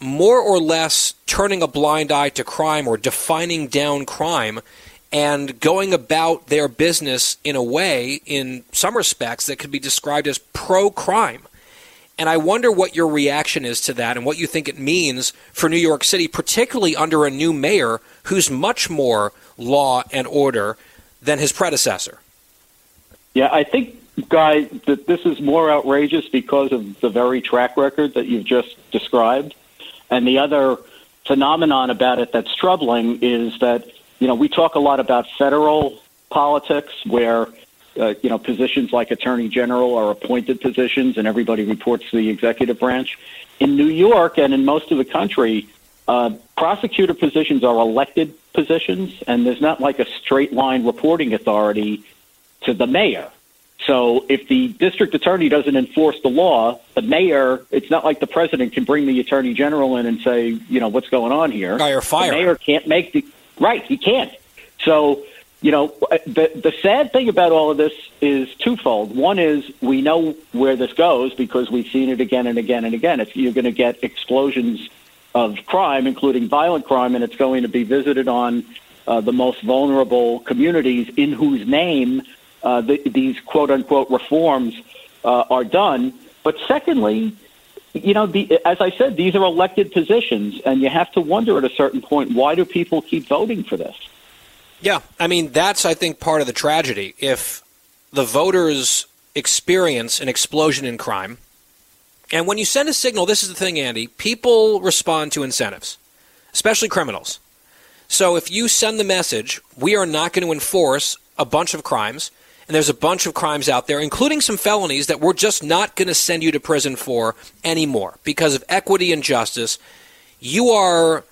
more or less turning a blind eye to crime or defining down crime and going about their business in a way, in some respects, that could be described as pro crime. And I wonder what your reaction is to that and what you think it means for New York City, particularly under a new mayor who's much more law and order than his predecessor. Yeah, I think, Guy, that this is more outrageous because of the very track record that you've just described. And the other phenomenon about it that's troubling is that, you know, we talk a lot about federal politics where, uh, you know, positions like attorney general are appointed positions and everybody reports to the executive branch. In New York and in most of the country, uh, prosecutor positions are elected positions, and there's not like a straight line reporting authority to the mayor. So if the district attorney doesn't enforce the law, the mayor, it's not like the president can bring the attorney general in and say, you know, what's going on here. Fire, fire. The mayor can't make the right. He can't. So, you know, the the sad thing about all of this is twofold. One is we know where this goes because we've seen it again and again and again. If you're going to get explosions of crime, including violent crime, and it's going to be visited on uh, the most vulnerable communities in whose name uh, the, these quote unquote reforms uh, are done. But secondly, you know, the, as I said, these are elected positions, and you have to wonder at a certain point why do people keep voting for this? Yeah, I mean that's I think part of the tragedy. If the voters experience an explosion in crime, and when you send a signal, this is the thing, Andy, people respond to incentives, especially criminals. So if you send the message, we are not going to enforce a bunch of crimes, and there's a bunch of crimes out there, including some felonies that we're just not going to send you to prison for anymore because of equity and justice, you are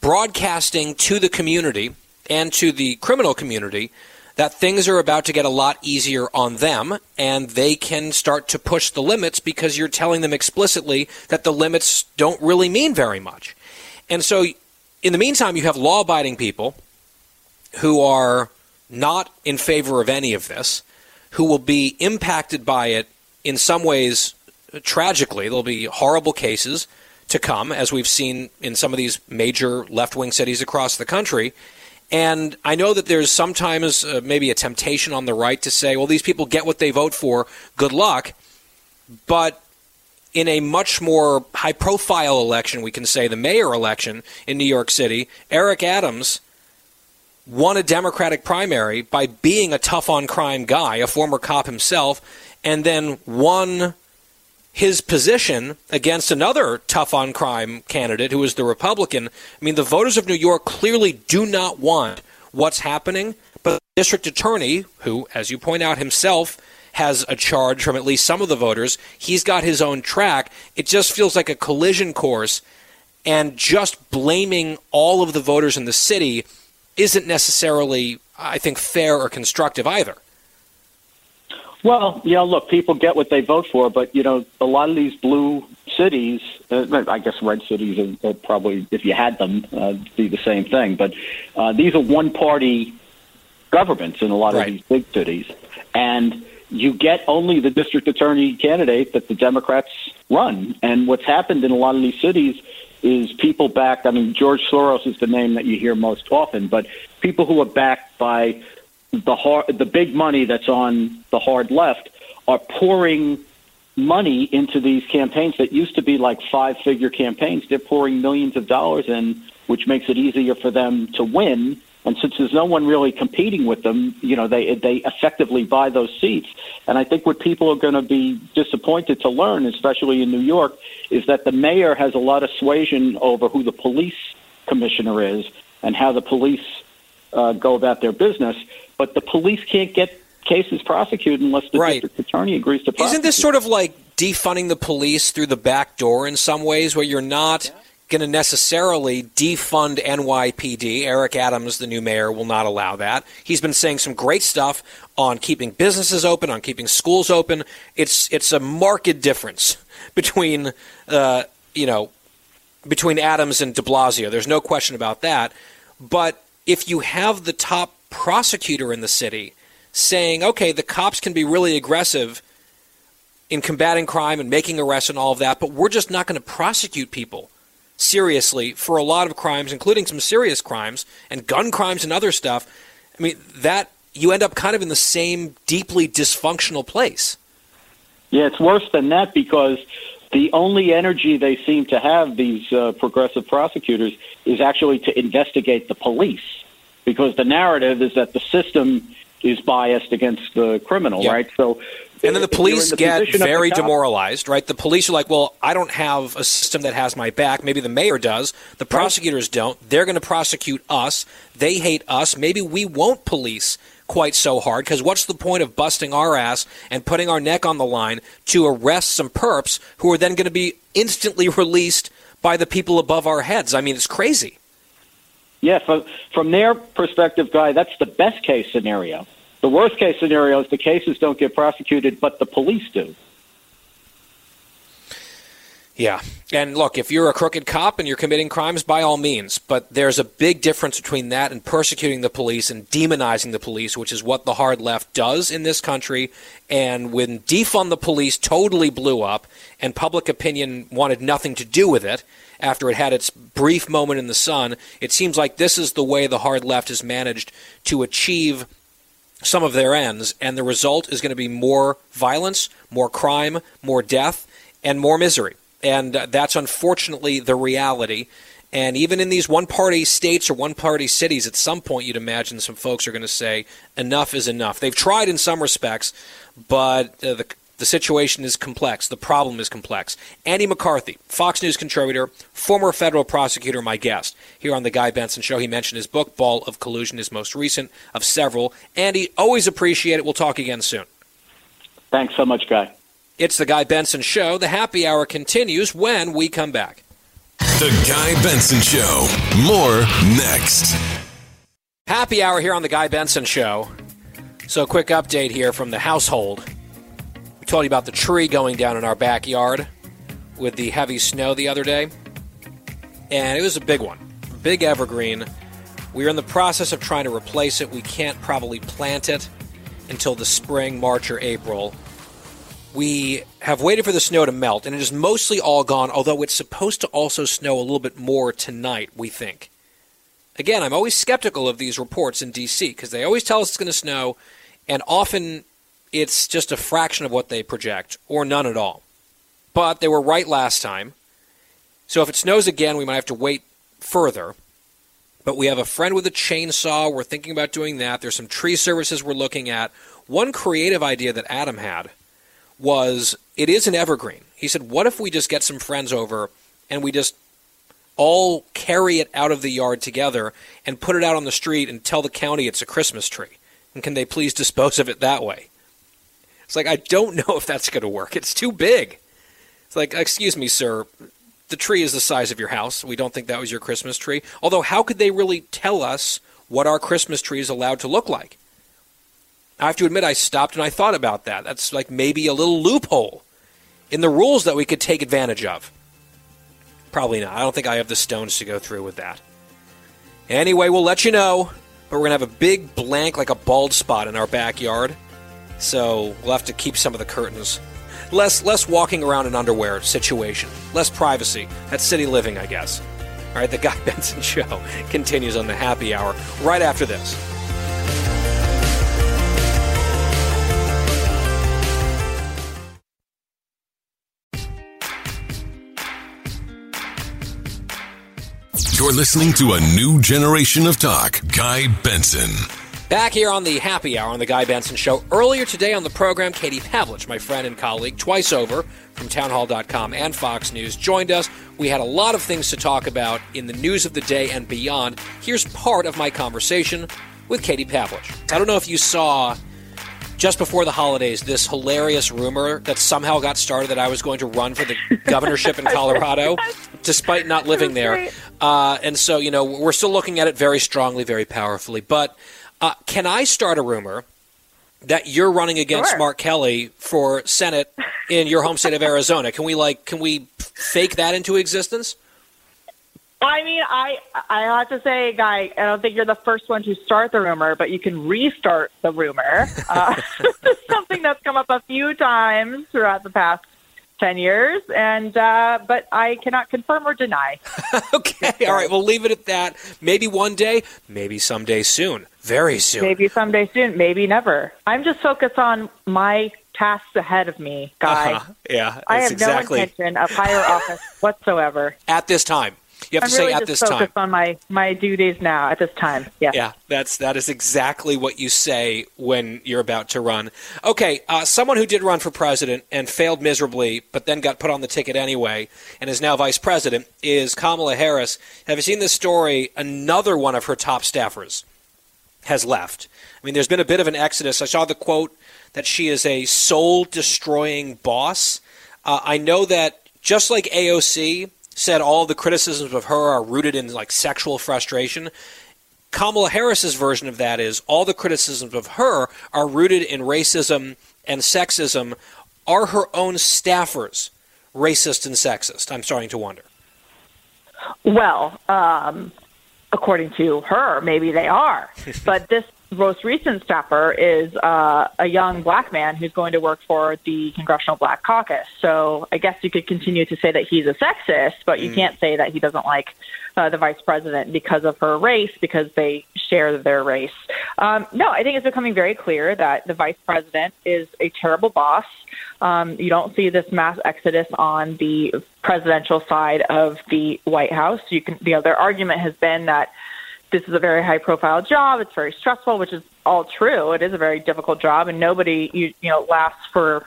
broadcasting to the community and to the criminal community that things are about to get a lot easier on them and they can start to push the limits because you're telling them explicitly that the limits don't really mean very much. And so, in the meantime, you have law abiding people who are not in favor of any of this, who will be impacted by it in some ways tragically. There'll be horrible cases to come, as we've seen in some of these major left wing cities across the country. And I know that there's sometimes uh, maybe a temptation on the right to say, well, these people get what they vote for, good luck. But in a much more high profile election, we can say the mayor election in New York City, Eric Adams won a Democratic primary by being a tough on crime guy, a former cop himself, and then won his position against another tough on crime candidate who was the Republican. I mean, the voters of New York clearly do not want what's happening, but the district attorney, who, as you point out himself, has a charge from at least some of the voters, he's got his own track. It just feels like a collision course, and just blaming all of the voters in the city isn't necessarily, I think, fair or constructive either. Well, yeah, look, people get what they vote for, but you know, a lot of these blue cities, uh, I guess red cities are, are probably, if you had them, uh, be the same thing. But uh, these are one-party governments in a lot of these big cities, and you get only the district attorney candidate that the Democrats run. And what's happened in a lot of these cities is people backed. I mean, George Soros is the name that you hear most often, but people who are backed by the hard, the big money that's on the hard left are pouring money into these campaigns that used to be like five figure campaigns. They're pouring millions of dollars in, which makes it easier for them to win. And since there's no one really competing with them, you know, they they effectively buy those seats. And I think what people are going to be disappointed to learn, especially in New York, is that the mayor has a lot of suasion over who the police commissioner is and how the police uh, go about their business. But the police can't get cases prosecuted unless the Right. district attorney agrees to prosecute. Isn't this sort of like defunding the police through the back door in some ways, where you're not going to necessarily defund NYPD? Eric Adams, the new mayor, will not allow that. He's been saying some great stuff on keeping businesses open, on keeping schools open. It's it's a marked difference between uh, you know between Adams and De Blasio. There's no question about that. But if you have the top prosecutor in the city saying, okay, the cops can be really aggressive in combating crime and making arrests and all of that, but we're just not going to prosecute people seriously for a lot of crimes, including some serious crimes and gun crimes and other stuff. I mean, that you end up kind of in the same deeply dysfunctional place. Yeah, it's worse than that because the only energy they seem to have, these uh, progressive prosecutors, is actually to investigate the police. Because the narrative is that the system is biased against the criminal, Yeah. right? So, And then the police the get position of the very demoralized, right? The police are like, well, I don't have a system that has my back. Maybe the mayor does. The prosecutors don't. They're going to prosecute us. They hate us. Maybe we won't police quite so hard because what's the point of busting our ass and putting our neck on the line to arrest some perps who are then going to be instantly released by the people above our heads? I mean, it's crazy. Yeah, from, from their perspective, Guy, that's the best case scenario. The worst case scenario is the cases don't get prosecuted, but the police do. Yeah. And look, if you're a crooked cop and you're committing crimes, by all means. But there's a big difference between that and persecuting the police and demonizing the police, which is what the hard left does in this country. And when defund the police totally blew up and public opinion wanted nothing to do with it after it had its brief moment in the sun, it seems like this is the way the hard left has managed to achieve some of their ends, and the result is going to be more violence, more crime, more death, and more misery. And uh, that's unfortunately the reality. And even in these one party states or one party cities, at some point you'd imagine some folks are going to say, enough is enough. They've tried in some respects, but uh, the, the situation is complex. The problem is complex. Andy McCarthy, Fox News contributor, former federal prosecutor, my guest here on The Guy Benson Show. He mentioned his book, Ball of Collusion, his most recent of several. Andy, always appreciate it. We'll talk again soon. Thanks so much, Guy. It's The Guy Benson Show. The happy hour continues when we come back. The Guy Benson Show. More next. Happy hour here on The Guy Benson Show. So, quick update here from the household. Told you about the tree going down in our backyard with the heavy snow the other day. And it was a big one, big evergreen. We are in the process of trying to replace it. We can't probably plant it until the spring, March, or April. We have waited for the snow to melt, and it is mostly all gone, although it's supposed to also snow a little bit more tonight, we think. Again, I'm always skeptical of these reports in D.C. because they always tell us it's going to snow, and often it's just a fraction of what they project, or none at all. But they were right last time. So if it snows again, we might have to wait further. But we have a friend with a chainsaw. We're thinking about doing that. There's some tree services we're looking at. One creative idea that Adam had was it is an evergreen. He said, What if we just get some friends over and we just all carry it out of the yard together and put it out on the street and tell the county it's a Christmas tree? And can they please dispose of it that way? It's like, I don't know if that's going to work. It's too big. It's like, excuse me, sir. The tree is the size of your house. We don't think that was your Christmas tree. Although, how could they really tell us what our Christmas tree is allowed to look like? I have to admit, I stopped and I thought about that. That's like maybe a little loophole in the rules that we could take advantage of. Probably not. I don't think I have the stones to go through with that. Anyway, we'll let you know. But we're going to have a big blank, like a bald spot in our backyard. So we'll have to keep some of the curtains. Less, less walking around in underwear situation. Less privacy. That's city living, I guess. All right, the Guy Benson Show continues on the happy hour right after this. You're listening to a new generation of talk. Guy Benson. Back here on the happy hour on the Guy Benson Show. Earlier today on the program, Katie Pavlich, my friend and colleague, twice over from townhall.com and Fox News, joined us. We had a lot of things to talk about in the news of the day and beyond. Here's part of my conversation with Katie Pavlich. I don't know if you saw just before the holidays this hilarious rumor that somehow got started that I was going to run for the governorship in Colorado, despite not living there. Uh, and so, you know, we're still looking at it very strongly, very powerfully. But uh, can I start a rumor that you're running against Sure. Mark Kelly for Senate in your home state of Arizona? Can we like can we fake that into existence? I mean, I I have to say, Guy, I don't think you're the first one to start the rumor, but you can restart the rumor. Uh, something that's come up a few times throughout the past ten years, and uh, but I cannot confirm or deny. okay, all right, we'll leave it at that. Maybe one day, maybe someday soon, very soon. Maybe someday soon, maybe never. I'm just focused on my tasks ahead of me, Guy. Uh-huh. Yeah, I have exactly no intention of higher office whatsoever. at this time. You have I'm to say really at just this focused time. on my my duties now at this time. Yes. Yeah, that's that is exactly what you say when you're about to run. Okay, uh, someone who did run for president and failed miserably, but then got put on the ticket anyway, and is now vice president, is Kamala Harris. Have you seen this story? Another one of her top staffers has left. I mean, there's been a bit of an exodus. I saw the quote that she is a soul destroying boss. Uh, I know that just like AOC said all the criticisms of her are rooted in like sexual frustration. Kamala Harris's version of that is all the criticisms of her are rooted in racism and sexism. Are her own staffers racist and sexist? I'm starting to wonder. Well, um, according to her, maybe they are. but this most recent staffer is uh, a young black man who's going to work for the Congressional Black Caucus. So I guess you could continue to say that he's a sexist, but you Mm. can't say that he doesn't like uh, the vice president because of her race, because they share their race. Um, no, I think it's becoming very clear that the vice president is a terrible boss. Um, you don't see this mass exodus on the presidential side of the White House. You can, you know, their argument has been that this is a very high profile job. It's very stressful, which is all true. It is a very difficult job, and nobody you you know lasts for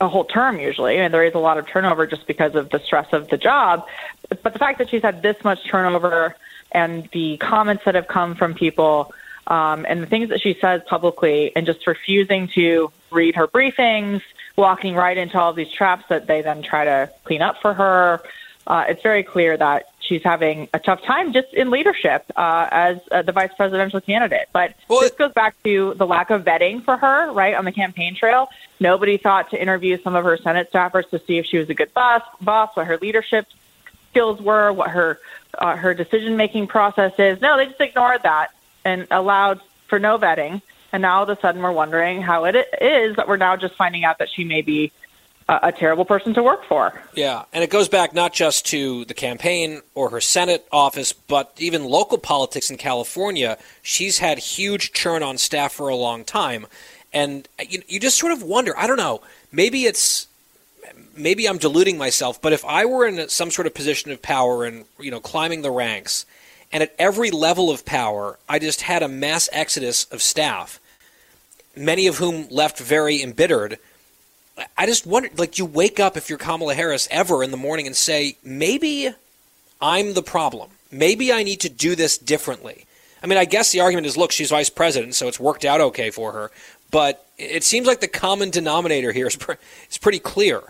a whole term usually. And there is a lot of turnover just because of the stress of the job. But the fact that she's had this much turnover and the comments that have come from people um, and the things that she says publicly and just refusing to read her briefings, walking right into all these traps that they then try to clean up for her. Uh, it's very clear that she's having a tough time just in leadership uh, as uh, the vice presidential candidate. But this goes back to the lack of vetting for her, right, on the campaign trail. Nobody thought to interview some of her Senate staffers to see if she was a good boss, boss what her leadership skills were, what her uh, her decision making process is. No, they just ignored that and allowed for no vetting. And now all of a sudden we're wondering how it is that we're now just finding out that she may be a, terrible person to work for. Yeah, and it goes back not just to the campaign or her Senate office, but even local politics in California. She's had huge churn on staff for a long time. And you, you just sort of wonder, I don't know, maybe it's maybe I'm deluding myself, but if I were in some sort of position of power and you know climbing the ranks, and at every level of power, I just had a mass exodus of staff, many of whom left very embittered. I just wonder, like, you wake up if you're Kamala Harris ever in the morning and say, maybe I'm the problem. Maybe I need to do this differently. I mean, I guess the argument is, look, she's vice president, so it's worked out okay for her. But it seems like the common denominator here is, pre- is pretty clear.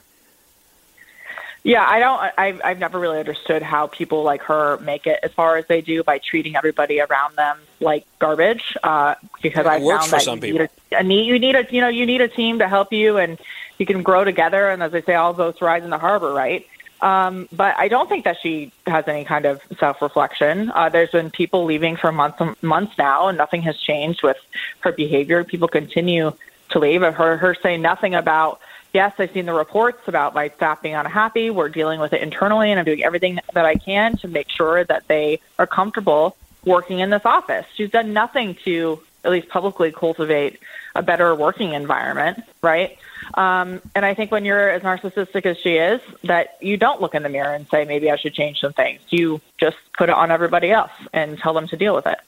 Yeah, I don't. I've I've never really understood how people like her make it as far as they do by treating everybody around them like garbage. Uh, because I found for that some you need, a, a need you need a you know you need a team to help you and you can grow together. And as they say, all boats rise in the harbor, right? Um, but I don't think that she has any kind of self reflection. Uh, there's been people leaving for months months now, and nothing has changed with her behavior. People continue to leave. I've heard her say nothing about yes, I've seen the reports about my staff being unhappy. We're dealing with it internally, and I'm doing everything that I can to make sure that they are comfortable working in this office. She's done nothing to, at least publicly, cultivate a better working environment, right? Um, and I think when you're as narcissistic as she is, that you don't look in the mirror and say, maybe I should change some things. You just put it on everybody else and tell them to deal with it.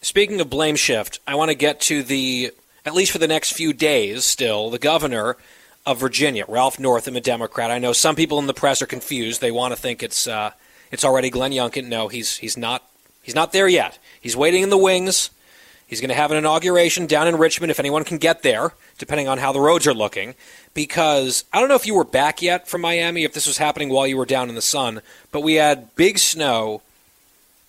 Speaking of blame shift, I want to get to the, at least for the next few days still, the governor of Virginia, Ralph Northam, a Democrat. I know some people in the press are confused. They want to think it's uh, it's already Glenn Youngkin. No, he's he's not he's not there yet. He's waiting in the wings. He's going to have an inauguration down in Richmond if anyone can get there, depending on how the roads are looking. Because I don't know if you were back yet from Miami, if this was happening while you were down in the sun, but we had big snow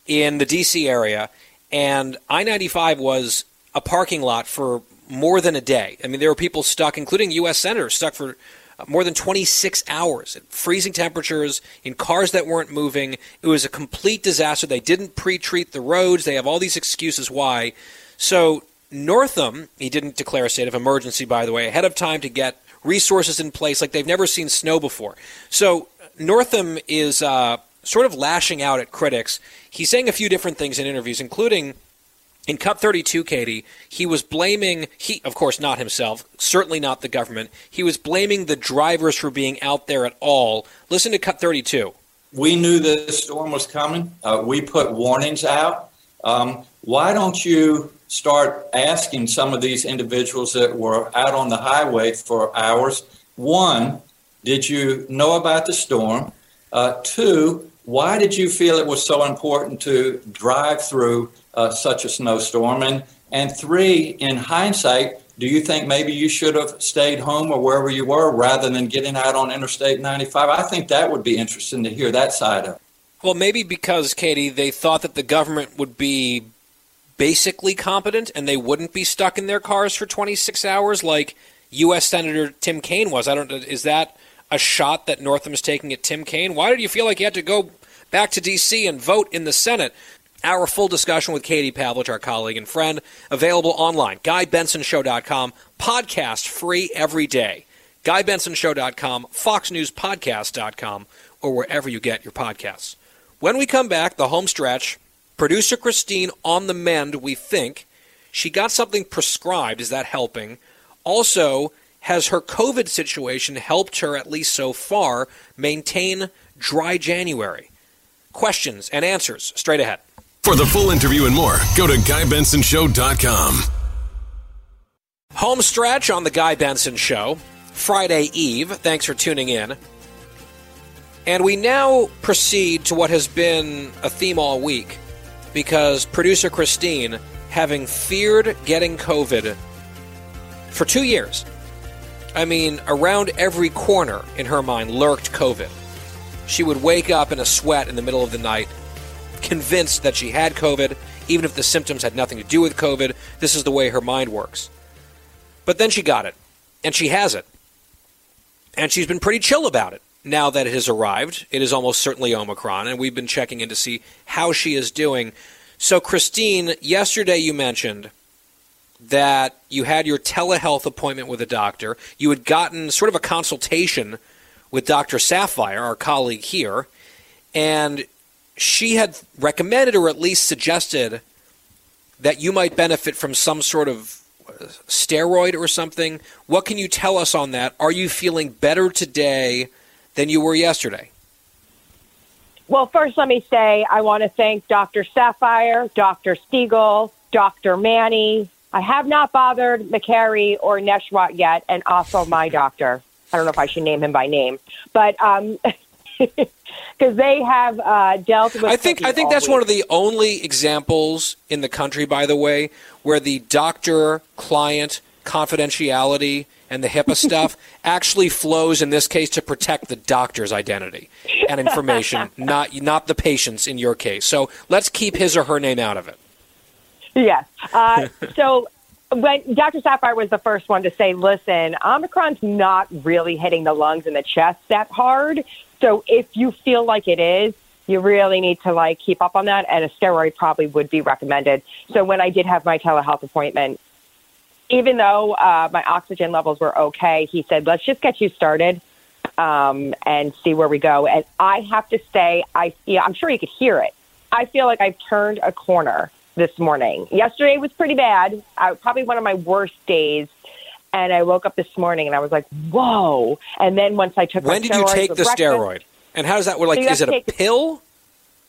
in the D.C. area, and I 95 was a parking lot for more than a day. I mean, there were people stuck, including U.S. senators, stuck for uh, more than 26 hours at freezing temperatures in cars that weren't moving. It was a complete disaster. They didn't pre treat the roads. They have all these excuses why. So, Northam, he didn't declare a state of emergency, by the way, ahead of time to get resources in place like they've never seen snow before. So, Northam is uh, sort of lashing out at critics. He's saying a few different things in interviews, including in Cut 32, Katie, he was blaming, he, of course, not himself, certainly not the government. He was blaming the drivers for being out there at all. Listen to Cut 32. we knew this storm was coming. Uh, we put warnings out. Um, why don't you start asking some of these individuals that were out on the highway for hours? One, did you know about the storm? Uh, two, why did you feel it was so important to drive through uh, such a snowstorm? And, and three, in hindsight, do you think maybe you should have stayed home or wherever you were rather than getting out on Interstate 95? I think that would be interesting to hear that side of it. Well, maybe because, Katie, they thought that the government would be basically competent and they wouldn't be stuck in their cars for 26 hours like U.S. Senator Tim Kaine was. I don't. Is that a shot that Northam is taking at Tim Kaine? Why did you feel like you had to go back to D.C. and vote in the Senate? Our full discussion with Katie Pavlich, our colleague and friend, available online. GuyBensonShow.com, podcast free every day. GuyBensonShow.com, FoxNewsPodcast.com, or wherever you get your podcasts. When we come back, the home stretch, producer Christine on the mend, we think. She got something prescribed. Is that helping? Also, has her COVID situation helped her, at least so far, maintain dry January? Questions and answers straight ahead. For the full interview and more, go to GuyBensonShow.com. Home stretch on The Guy Benson Show, Friday Eve. Thanks for tuning in. And we now proceed to what has been a theme all week because producer Christine, having feared getting COVID for two years, I mean, around every corner in her mind lurked COVID. She would wake up in a sweat in the middle of the night, convinced that she had COVID, even if the symptoms had nothing to do with COVID. This is the way her mind works. But then she got it, and she has it. And she's been pretty chill about it now that it has arrived. It is almost certainly Omicron, and we've been checking in to see how she is doing. So, Christine, yesterday you mentioned that you had your telehealth appointment with a doctor. You had gotten sort of a consultation with Dr. Saphier, our colleague here, and she had recommended or at least suggested that you might benefit from some sort of uh, steroid or something. What can you tell us on that? Are you feeling better today than you were yesterday? Well, first, let me say I want to thank Dr. Saphier, Dr. Siegel, Dr. Manny. I have not bothered Makary or Nesheiwat yet, and also my doctor. I don't know if I should name him by name, but um, because they have uh, dealt with. I think I think that's one of the only examples in the country, by the way, where the doctor-client confidentiality and the HIPAA stuff actually flows in this case to protect the doctor's identity and information, not not the patient's in your case. So let's keep his or her name out of it. Yes. Uh, so when Dr. Saphier was the first one to say, listen, Omicron's not really hitting the lungs and the chest that hard. So if you feel like it is, you really need to like keep up on that and a steroid probably would be recommended. So when I did have my telehealth appointment, even though uh, my oxygen levels were okay, he said, let's just get you started um, and see where we go. And I have to say, I yeah, I'm sure you could hear it. I feel like I've turned a corner this morning. Yesterday was pretty bad. I, probably one of my worst days. And I woke up this morning and I was like, "Whoa!" And then once I took when did you take the steroid? And how does that work? Like, So is it a take- pill?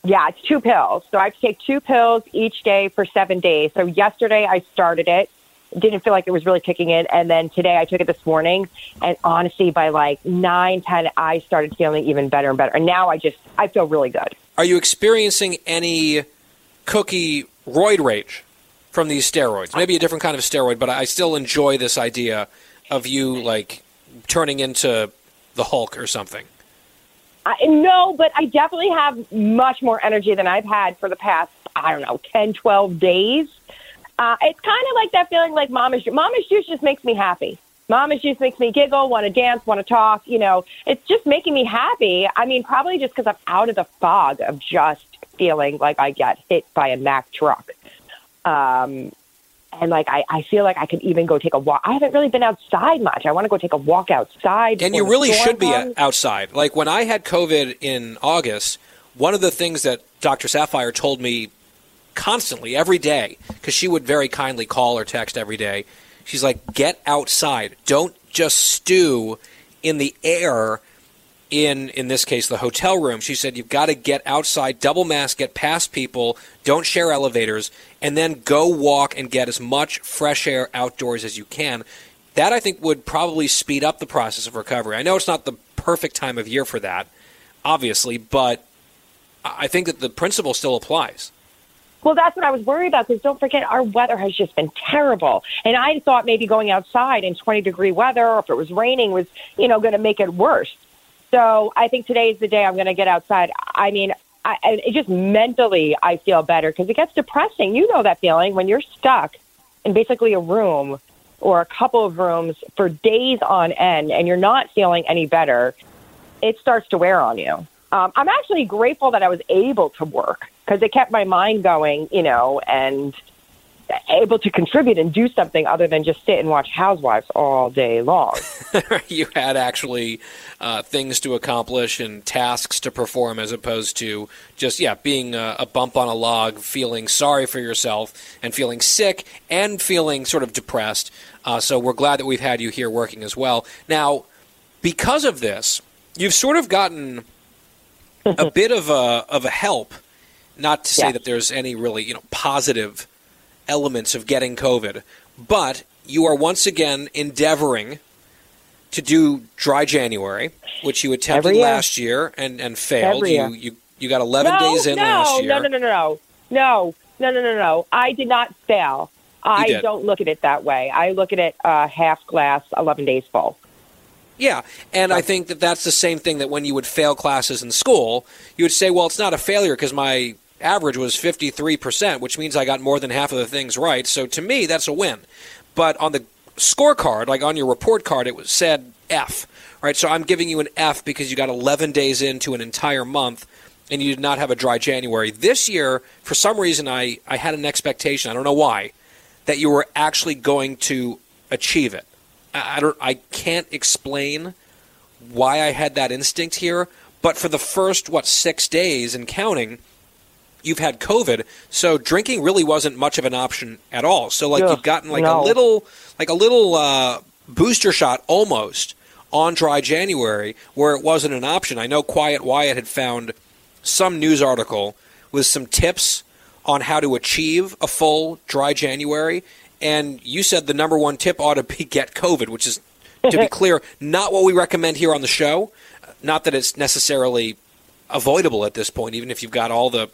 Yeah, it's two pills. So I have to take two pills each day for seven days. So yesterday I started it. Didn't feel like it was really kicking in. And then today I took it this morning. And honestly, by like nine, ten, I started feeling even better and better. And now I just, I feel really good. Are you experiencing any cookie roid rage from these steroids? Maybe a different kind of steroid, but I still enjoy this idea of you like turning into the Hulk or something. I, no, but I definitely have much more energy than I've had for the past, I don't know, 10, 12 days. Uh, it's kind of like that feeling like mama's juice. Mama's juice just makes me happy. Mama's juice makes me giggle, want to dance, want to talk. You know, it's just making me happy. I mean, probably just because I'm out of the fog of just feeling like I get hit by a Mack truck. Um, and like I, I feel like I could even go take a walk. I haven't really been outside much. I want to go take a walk outside. And you really should be comes. outside. Like when I had COVID in August, one of the things that Dr. Saphier told me constantly, every day, because she would very kindly call or text every day, she's like, get outside. Don't just stew in the air in in this case the hotel room. She said you've got to get outside, double mask, get past people, don't share elevators, and then go walk and get as much fresh air outdoors as you can. That I think would probably speed up the process of recovery. I know it's not the perfect time of year for that, obviously, but I think that the principle still applies. Well, that's what I was worried about because don't forget our weather has just been terrible, and I thought maybe going outside in 20 degree weather, or if it was raining, was you know going to make it worse. So I think today is the day I'm going to get outside. I mean, I, it just mentally I feel better because it gets depressing. You know that feeling when you're stuck in basically a room or a couple of rooms for days on end, and you're not feeling any better. It starts to wear on you. Um, I'm actually grateful that I was able to work because it kept my mind going, you know, and able to contribute and do something other than just sit and watch Housewives all day long. you had actually uh, things to accomplish and tasks to perform as opposed to just, yeah, being a, a bump on a log, feeling sorry for yourself and feeling sick and feeling sort of depressed. Uh, so we're glad that we've had you here working as well. Now, because of this, you've sort of gotten a bit of a, of a help. Not to say Yeah. that there's any really, you know, positive elements of getting COVID, but you are once again endeavoring to do dry January, which you attempted year. last year and, and failed. Year. You, you you got 11 no, days in no, last year. No, no, no, no, no, no, no, no, no. I did not fail. I don't look at it that way. I look at it uh, half glass, 11 days full. Yeah, and I think that that's the same thing that when you would fail classes in school, you would say, well, it's not a failure because my average was 53%, which means I got more than half of the things right. So to me, that's a win. But on the scorecard, like on your report card, it was said F. Right, so I'm giving you an F because you got 11 days into an entire month and you did not have a dry January. This year, for some reason, I, I had an expectation, I don't know why, that you were actually going to achieve it. I I don't. I can't explain why I had that instinct here, but for the first what six days and counting, you've had COVID, so drinking really wasn't much of an option at all. So like Ugh, you've gotten like no. a little, like a little uh, booster shot almost on dry January, where it wasn't an option. I know Quiet Wyatt had found some news article with some tips on how to achieve a full dry January. And you said the number one tip ought to be get COVID, which is, to be clear, not what we recommend here on the show. Not that it's necessarily avoidable at this point, even if you've got all the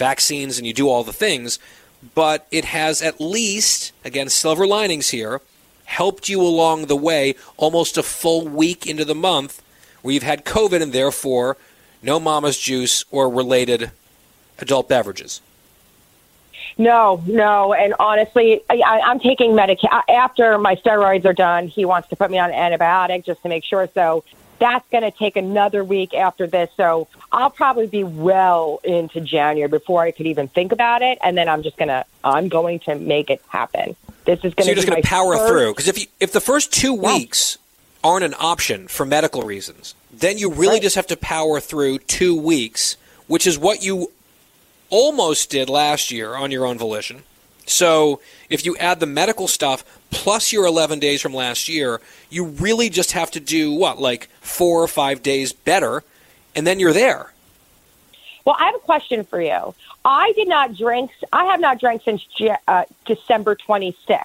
vaccines and you do all the things. But it has at least, again, silver linings here, helped you along the way almost a full week into the month where you've had COVID and therefore no mama's juice or related adult beverages. No, no, and honestly, I, I'm taking medication after my steroids are done. He wants to put me on an antibiotic just to make sure. So that's going to take another week after this. So I'll probably be well into January before I could even think about it. And then I'm just gonna, I'm going to make it happen. This is going to. So you're to just going to power first- through because if you, if the first two weeks aren't an option for medical reasons, then you really just have to power through two weeks, which is what you almost did last year on your own volition. So if you add the medical stuff plus your 11 days from last year, you really just have to do what, like four or five days better, and then you're there. Well, I have a question for you. I did not drink. I have not drank since uh, December 26th.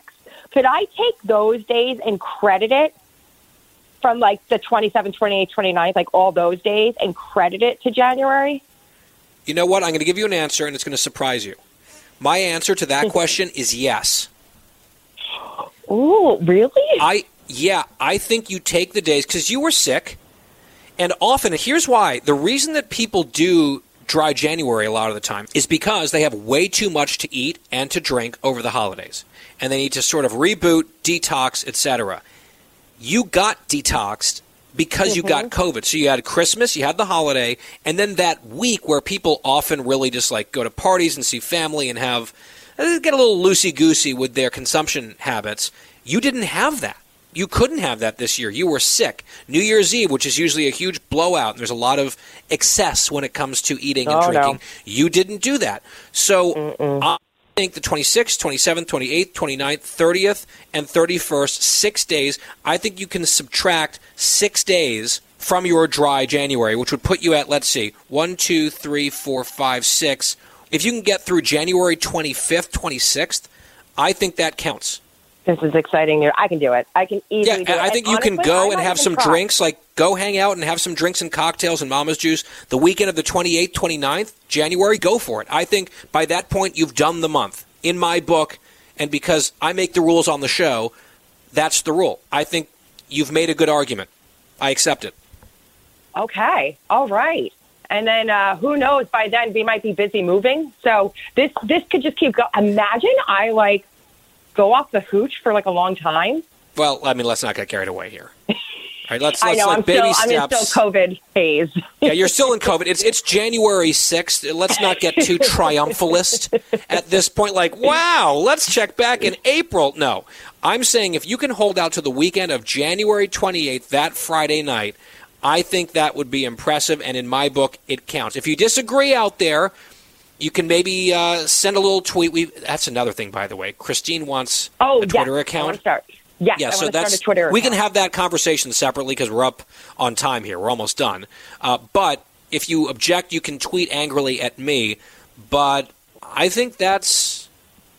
Could I take those days and credit it from like the 27th, 28th, 29th, like all those days, and credit it to January? You know what? I'm going to give you an answer, and it's going to surprise you. My answer to that question is yes. Oh, really? I yeah, I think you take the days because you were sick, and often here's why: the reason that people do dry January a lot of the time is because they have way too much to eat and to drink over the holidays, and they need to sort of reboot, detox, etc. You got detoxed because you got COVID. So you had Christmas, you had the holiday, and then that week where people often really just like go to parties and see family and have uh, get a little loosey goosey with their consumption habits. You didn't have that. You couldn't have that this year. You were sick. New Year's Eve, which is usually a huge blowout, and there's a lot of excess when it comes to eating and Oh, no. drinking. You didn't do that. So I think the 26th, 27th, 28th, 29th, 30th, and 31st, six days, I think you can subtract six days from your dry January, which would put you at, let's see, one, two, three, four, five, six. If you can get through January 25th, 26th, I think that counts. This is exciting news. I can do it. I can easily Yeah, do it. I think And you can honestly, I go and have some cry. drinks, like go hang out and have some drinks and cocktails and mama's juice the weekend of the 28th, 29th, January. Go for it. I think by that point, you've done the month. In my book, and because I make the rules on the show, that's the rule. I think you've made a good argument. I accept it. Okay. All right. And then uh, who knows? By then we might be busy moving. So this this could just keep going. Imagine I like go off the hooch for like a long time. Well, I mean, let's not get carried away here. All right, let's, I let's know like I'm baby still I'm in still COVID phase. yeah, you're still in COVID. It's it's January sixth. Let's not get too triumphalist at this point. Like, wow, let's check back in April. No, I'm saying if you can hold out to the weekend of January 28th, that Friday night, I think that would be impressive. And in my book, it counts. If you disagree out there, you can maybe uh, send a little tweet. We that's another thing, by the way. Christine wants Oh, a Twitter yes. Account. want to start. Yes, Yeah, so that's start a Twitter. we can have that conversation separately because we're up on time here. We're almost done. Uh, but if you object, you can tweet angrily at me. But I think that's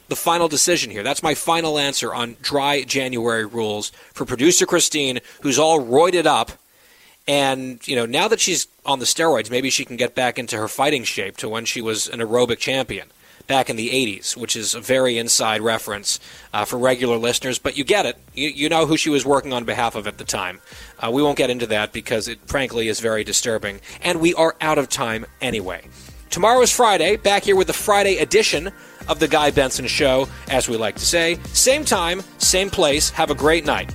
the final decision here. That's my final answer on dry January rules for producer Christine, who's all roided up. And, you know, now that she's on the steroids, maybe she can get back into her fighting shape to when she was an aerobic champion back in the 80s, which is a very inside reference uh, for regular listeners. But you get it. You, you know who she was working on behalf of at the time. Uh, we won't get into that because it, frankly, is very disturbing. And we are out of time anyway. Tomorrow is Friday, back here with the Friday edition of The Guy Benson Show, as we like to say. Same time, same place. Have a great night.